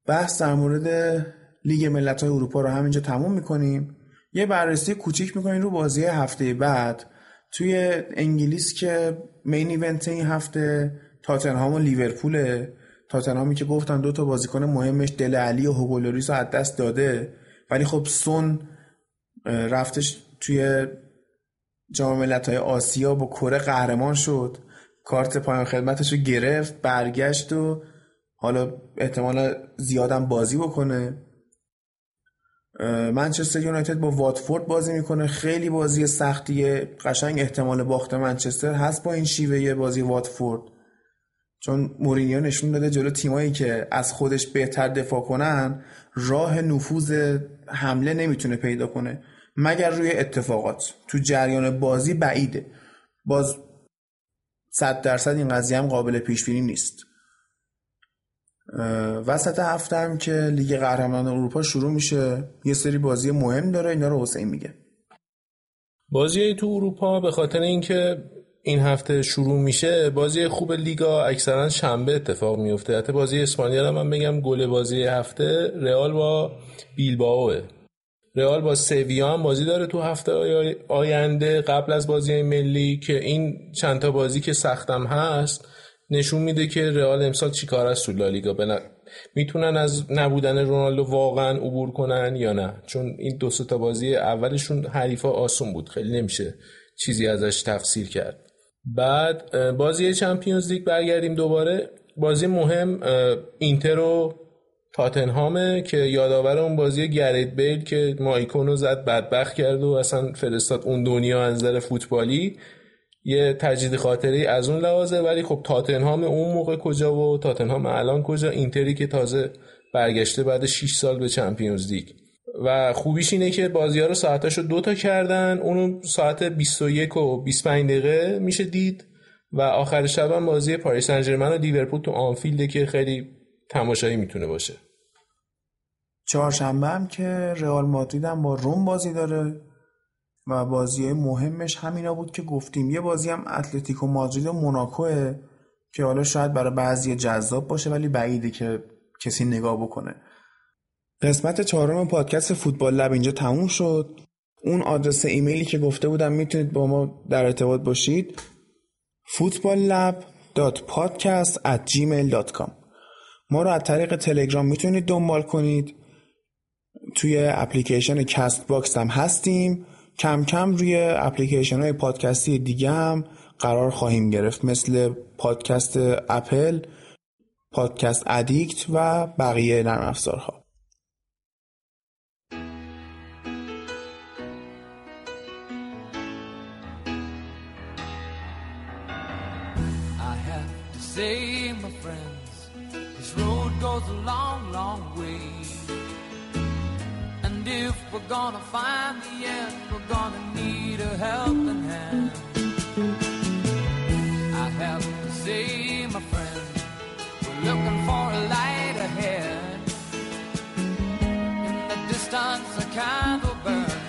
بحث در مورد لیگ ملت های اروپا رو همینجا تموم می‌کنیم. یه بررسی کوچیک می‌کنیم رو بازی هفته بعد توی انگلیس که main event این هفته تاتنهام و لیورپوله تاتنهامی که گفتن دو تا بازیکن مهمش دله علی و هوگو لوریس رو از دست داده. ولی خب سون رفتش توی جام ملت‌های آسیا با کره قهرمان شد. کارت پایان خدمتش رو گرفت برگشت و حالا احتمال زیادم بازی بکنه. منچستر یونایتد با واتفورد بازی می‌کنه. خیلی بازی سختیه قشنگ احتمال باخت منچستر هست با این شیوه بازی واتفورد. چون مورینیو نشون داده جلو تیمایی که از خودش بهتر دفاع کنن راه نفوذ حمله نمی‌تونه پیدا کنه. مگر روی اتفاقات. تو جریان بازی بعیده. باز صد درصد این قضیه هم قابل پیش بینی نیست. وسط هفته هم که لیگ قهرمانان اروپا شروع میشه یه سری بازی مهم داره اینا رو حسین میگه. بازی تو اروپا به خاطر اینکه این هفته شروع میشه بازی خوب لیگا اکثرا شنبه اتفاق میفته حتی بازی اسپانیا رو من بگم گل بازی هفته رئال با بیلبائوه رئال با سویا هم بازی داره تو هفته آینده قبل از بازی ملی که این چند تا بازی که سختم هست نشون میده که رئال امسال چیکار است تو لالیگا بنا... می‌تونن از نبودن رونالدو واقعا عبور کنن یا نه؟ چون این دو تا بازی اولشون حریفا آسون بود. خیلی نمیشه چیزی ازش تفسیر کرد. بعد بازی چمپیونز لیگ برگردیم دوباره. بازی مهم اینتر و تاتنهامه که یادآور اون بازی گرید بیل که مایکونو زد بدبخت کرد و اصلا فرستاد اون دنیا از نظر فوتبالی. یه تجدید خاطری از اون لحاظه ولی خب تاتنهام اون موقع کجا و تاتنهام الان کجا؟ اینتری که تازه برگشته بعد 6 سال به چمپیونز لیگ. و خوبیش اینه که بازی ها رو ساعتش رو دوتا کردن اونو ساعت 21 و 25 دقیقه میشه دید و آخر شب هم بازی پاریس سن و لیورپول تو آنفیلده که خیلی تماشایی می‌تونه باشه. چهارشنبه هم که رئال مادرید هم با روم بازی داره. و بازی مهمش همینا بود که گفتیم. یه بازی هم اتلتیکو مادرید و موناکوه که حالا شاید برای بعضی جذاب باشه ولی بعیده که کسی نگاه بکنه. قسمت چهارم پادکست فوتبال لب اینجا تموم شد. اون آدرس ایمیلی که گفته بودم می‌تونید با ما در ارتباط باشید. footballlab.podcast@gmail.com ما رو از طریق تلگرام می‌تونید دنبال کنید. توی اپلیکیشن Castbox هم هستیم. کم کم روی اپلیکیشن های پادکستی دیگه هم قرار خواهیم گرفت مثل پادکست اپل Podcast Addict و بقیه نرم افزارها. If we're gonna find the end, we're gonna need a helping hand. I have to say, my friend, we're looking for a light ahead. In the distance, a candle burns.